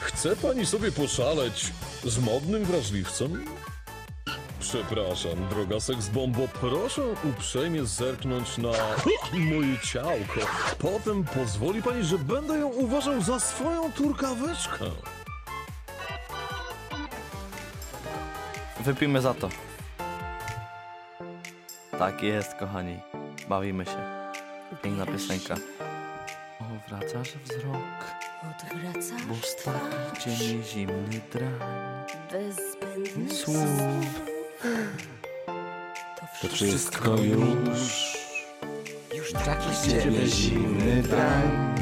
Chce pani sobie poszaleć z modnym wrażliwcem?
Przepraszam, droga seksbombo, proszę uprzejmie zerknąć na moje ciałko. Potem pozwoli pani, że będę ją uważał za swoją turkaweczkę.
Wypijmy za to. Tak jest, kochani. Bawimy się. Piękna piosenka. Odwracasz wzrok,
Odwracasz
bo z taki cień zimny drań.
bez zbędnych
Słów. To wszystko już.
Już taki z ciebie zimny drań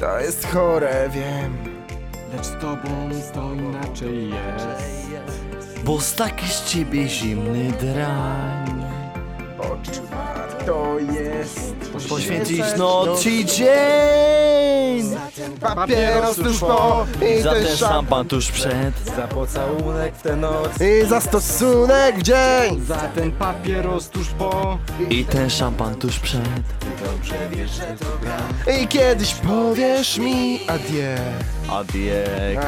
To jest chore, wiem
Lecz z tobą to inaczej jest.
Bo z taki z ciebie zimny drań.
To jest
Poświęcić noc i dzień.
Papieros tuż po
I za
ten
ten
szampan
tuż przed.
Za pocałunek w tę noc.
I za stosunek w dzień
Za ten papieros tuż po.
I ten szampan tuż przed.
I kiedyś powiesz mi adieu
Adie,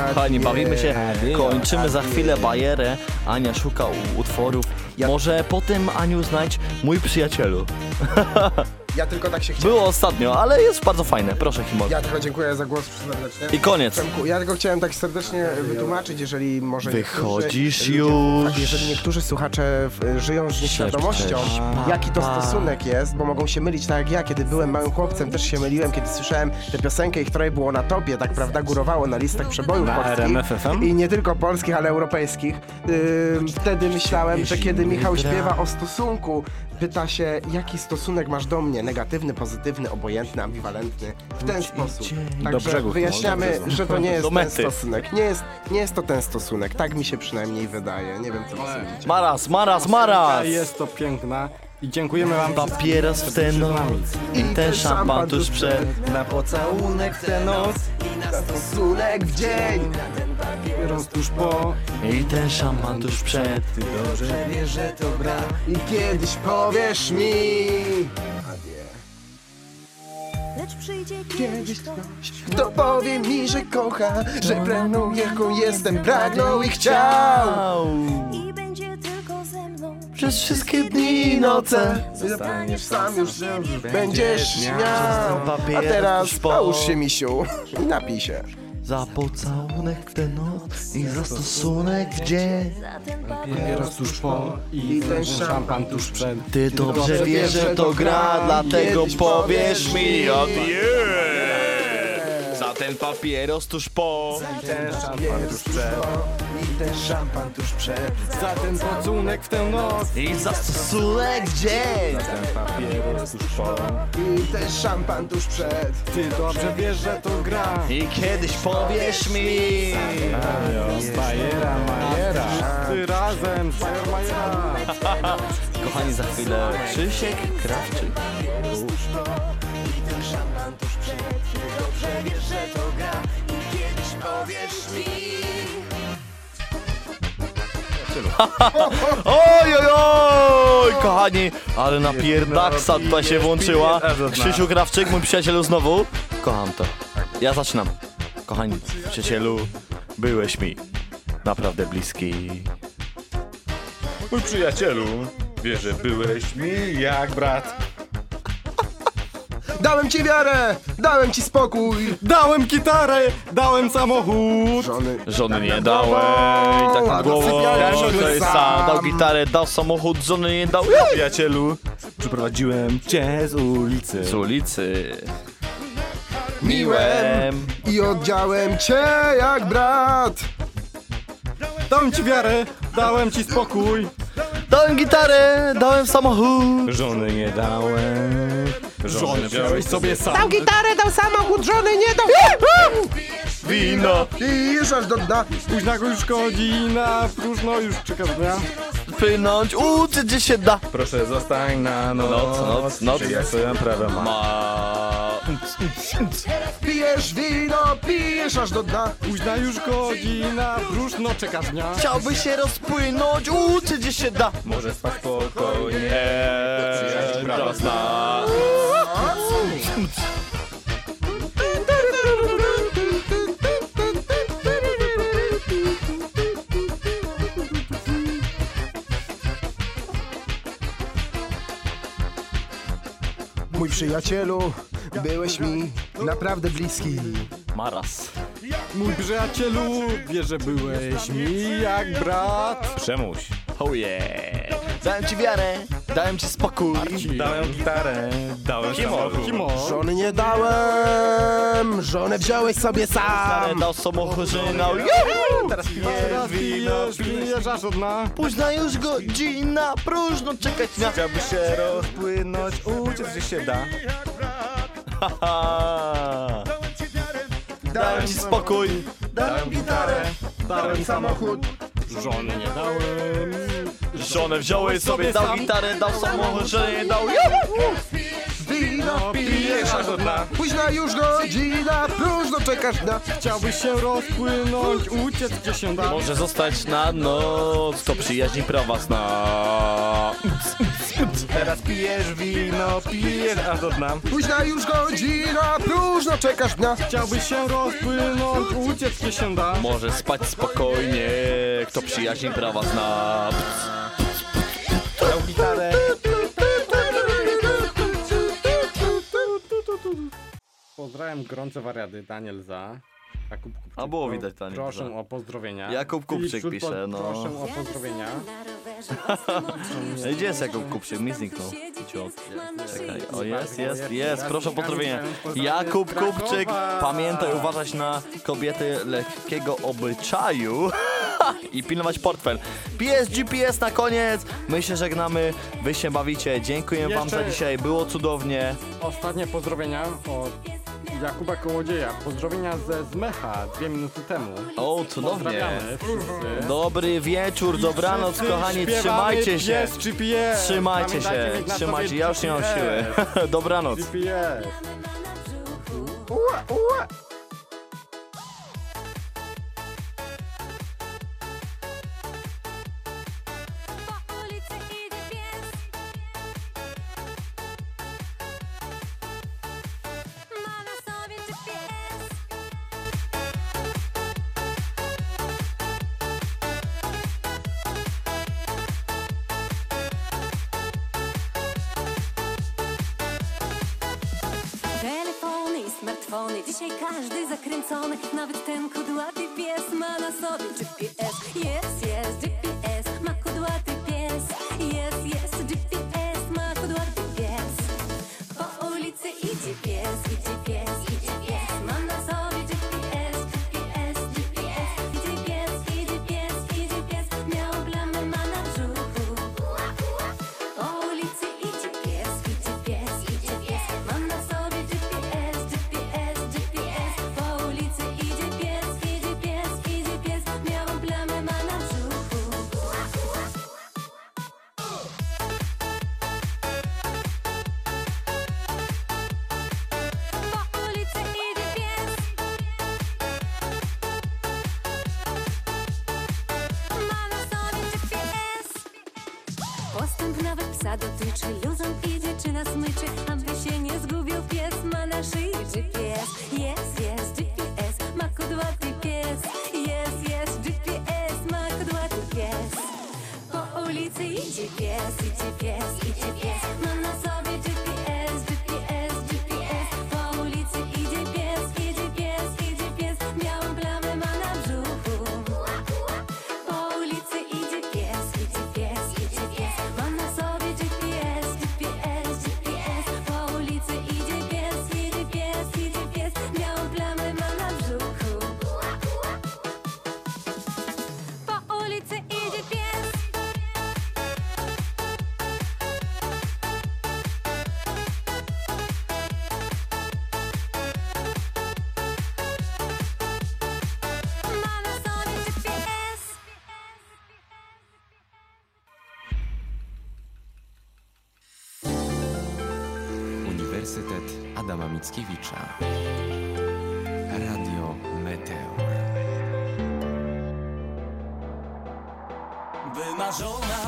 kochani, bawimy się, kończymy za chwilę bajerę. Ania szuka utworów. Może potem, Aniu, znajdź mój przyjacielu.
Ja tylko tak się chciałem
Było ostatnio, ale jest bardzo fajne. Proszę, Himon.
Ja tylko dziękuję za głos serdecznie.
I koniec.
Przemku, Ja tylko chciałem tak serdecznie wytłumaczyć, jeżeli może
Wychodzisz
niektórzy,
już.
Tak, jeżeli niektórzy słuchacze w, żyją z nieświadomością, jaki to stosunek jest, bo mogą się mylić tak jak ja, kiedy byłem małym chłopcem, też się myliłem, kiedy słyszałem tę piosenkę, ich trochę było na topie, tak prawda, górowało na listach przebojów
Na
polskich.
RMF FM?
I nie tylko polskich, ale europejskich. Ym, wtedy myślałem, że kiedy Michał śpiewa o stosunku, pyta się, jaki stosunek masz do mnie, negatywny, pozytywny, obojętny, ambiwalentny, w ten sposób. Także wyjaśniamy, że to nie jest
Do
ten
mety.
stosunek. Nie jest, nie jest to ten stosunek, tak mi się przynajmniej wydaje. Nie wiem, co wy sądzicie.
Maras, maras, maras.
Jest to piękna. I dziękujemy wam
Papieros w tę noc i ten szampan tuż przed.
Na pocałunek w tę noc.
Stosunek w dzień.
Papieros tuż po.
I ten szampan tuż przed.
Ty dobrze wiesz, że to gra.
I kiedyś powiesz mi
Lecz przyjdzie
Kiedyś ktoś, kto powie mi, że kocha Że pragnął jaką jestem, pragnął i chciał
i będzie tylko ze mną.
Przez wszystkie dni i noce.
Zostaniesz sam już, będziesz miał. A teraz połóż się, misiu. I napij się
Za pocałunek w tę noc i za stosunek w dzień.
Papieros tuż po. I ten szampan tuż przed.
Ty dobrze wiesz, że to gra, dlatego powiesz mi adieu. Za ten papieros tuż po.
I ten szampan tuż przed.
I ten szampan tuż przed
Za ten pocałunek w tę noc.
I za stosunek dzień.
Ten papieros tuż po.
I ten szampan tuż przed
Ty dobrze wiesz, że to gra.
I kiedyś powiesz mi.
Bajera, Majera. Ty razem, Majera.
Kochani, za chwilę Krzysiek Krawczyk. Oj, oj, oj, kochani, ale na pierdaksa tutaj się włączyła. Krzysiu Krawczyk, mój przyjacielu znowu. Kocham to. Ja zaczynam. Kochani, przyjacielu, byłeś mi naprawdę bliski.
Mój przyjacielu, wiesz, że byłeś mi jak brat.
Dałem ci wiarę, dałem ci spokój
Dałem gitarę, dałem samochód.
Żony
Żony nie dałem, tak
A
głową,
sypialni
to jest
sam.
sam. Dał gitarę, dał samochód, żony nie dał.
Przyjacielu,
Przyprowadziłem cię z ulicy.
Z ulicy.
Miłem i oddziałem cię jak brat
Dałem ci wiarę, dałem ci spokój.
Dałem gitarę, dałem samochód.
Żony nie dałem. Żony wziąłeś sobie sam.
gitarę, dał samochód, żony nie dał
Wino.
I już aż do dna
Późna już godzina, próżno już czeka dnia.
Płynąć, uczyć gdzie się da.
proszę zostań na noc.
Noc, noc,
ja swoją prawę mam?
Ma...
Pijesz wino, pijesz aż do dna
Późna już godzina, próżno czeka dnia.
Chciałby się rozpłynąć, uczyć gdzie się da.
Może spać spokojnie.
Eee,
prawa
zna.
Przyjacielu, byłeś mi naprawdę bliski.
Maras.
Mój przyjacielu, wiesz, że byłeś mi jak brat.
Przemuś.
Oh yeah. Dałem ci wiarę, dałem ci spokój.
Dałem gitarę, dałem samochód.
Żony nie dałem, żonę wziąłeś sobie sam.
Dał samochód, no
Teraz
Teraz pijesz, pijesz aż od dna.
Późna już godzina, próżno czekać na...
Chciałby się rozpłynąć, uciec gdzie się da.
Haha. Dałem ci spokój,
Dałem gitarę,
Dałem samochód. Żony nie dałem.
żonę wziąłeś sobie, dał gitarę, dał samochód, że nie dał...
Wino pijesz aż do dna. Późna już godzina, próżno czekasz na...
Chciałbyś się rozpłynąć, uciec gdzie się da.
Może zostać na noc, to przyjaźni prawa zna.
Teraz pijesz wino, pijesz aż do dna.
Późna już godzina, próżno czekasz na...
Chciałbyś się rozpłynąć, uciec gdzie się da.
Może spać spokojnie, kto przyjaźni prawa zna.
Dał gitarę.
Pozdrawiam gorące wariady, Daniel za. Jakub Kupczyk,
A było
pro-
widać, Daniel
Proszę
za.
o pozdrowienia.
Jakub Kupczyk
Filip
pisze, no.
Proszę o pozdrowienia.
Gdzie jest Jakub Kupczyk? Mi zniknął. Czekaj, o jest, jest, jest, proszę o pozdrowienie. Jakub Kupczyk, pamiętaj uważać na kobiety lekkiego obyczaju i pilnować portfel. PS, GPS na koniec, my się żegnamy, wy się bawicie, dziękuję wam za dzisiaj, było cudownie.
Ostatnie pozdrowienia od Jakuba Kołodzieja. Pozdrowienia ze Zmecha dwie minuty temu.
O, cudownie.
Pozdrawiamy wszyscy.
Dobry wieczór, dobranoc
Wszyscy
kochani,
śpiewamy
trzymajcie się.
GPS.
Trzymajcie się, trzymajcie, ja już nie mam siły. Dobranoc.
GPS.
Ua, ua.
Dzisiaj każdy zakręcony Nawet ten kudłaty pies ma na sobie. GPS Jest, jest GPS,
Adama Mickiewicza. Radio Meteor.
Wymarzona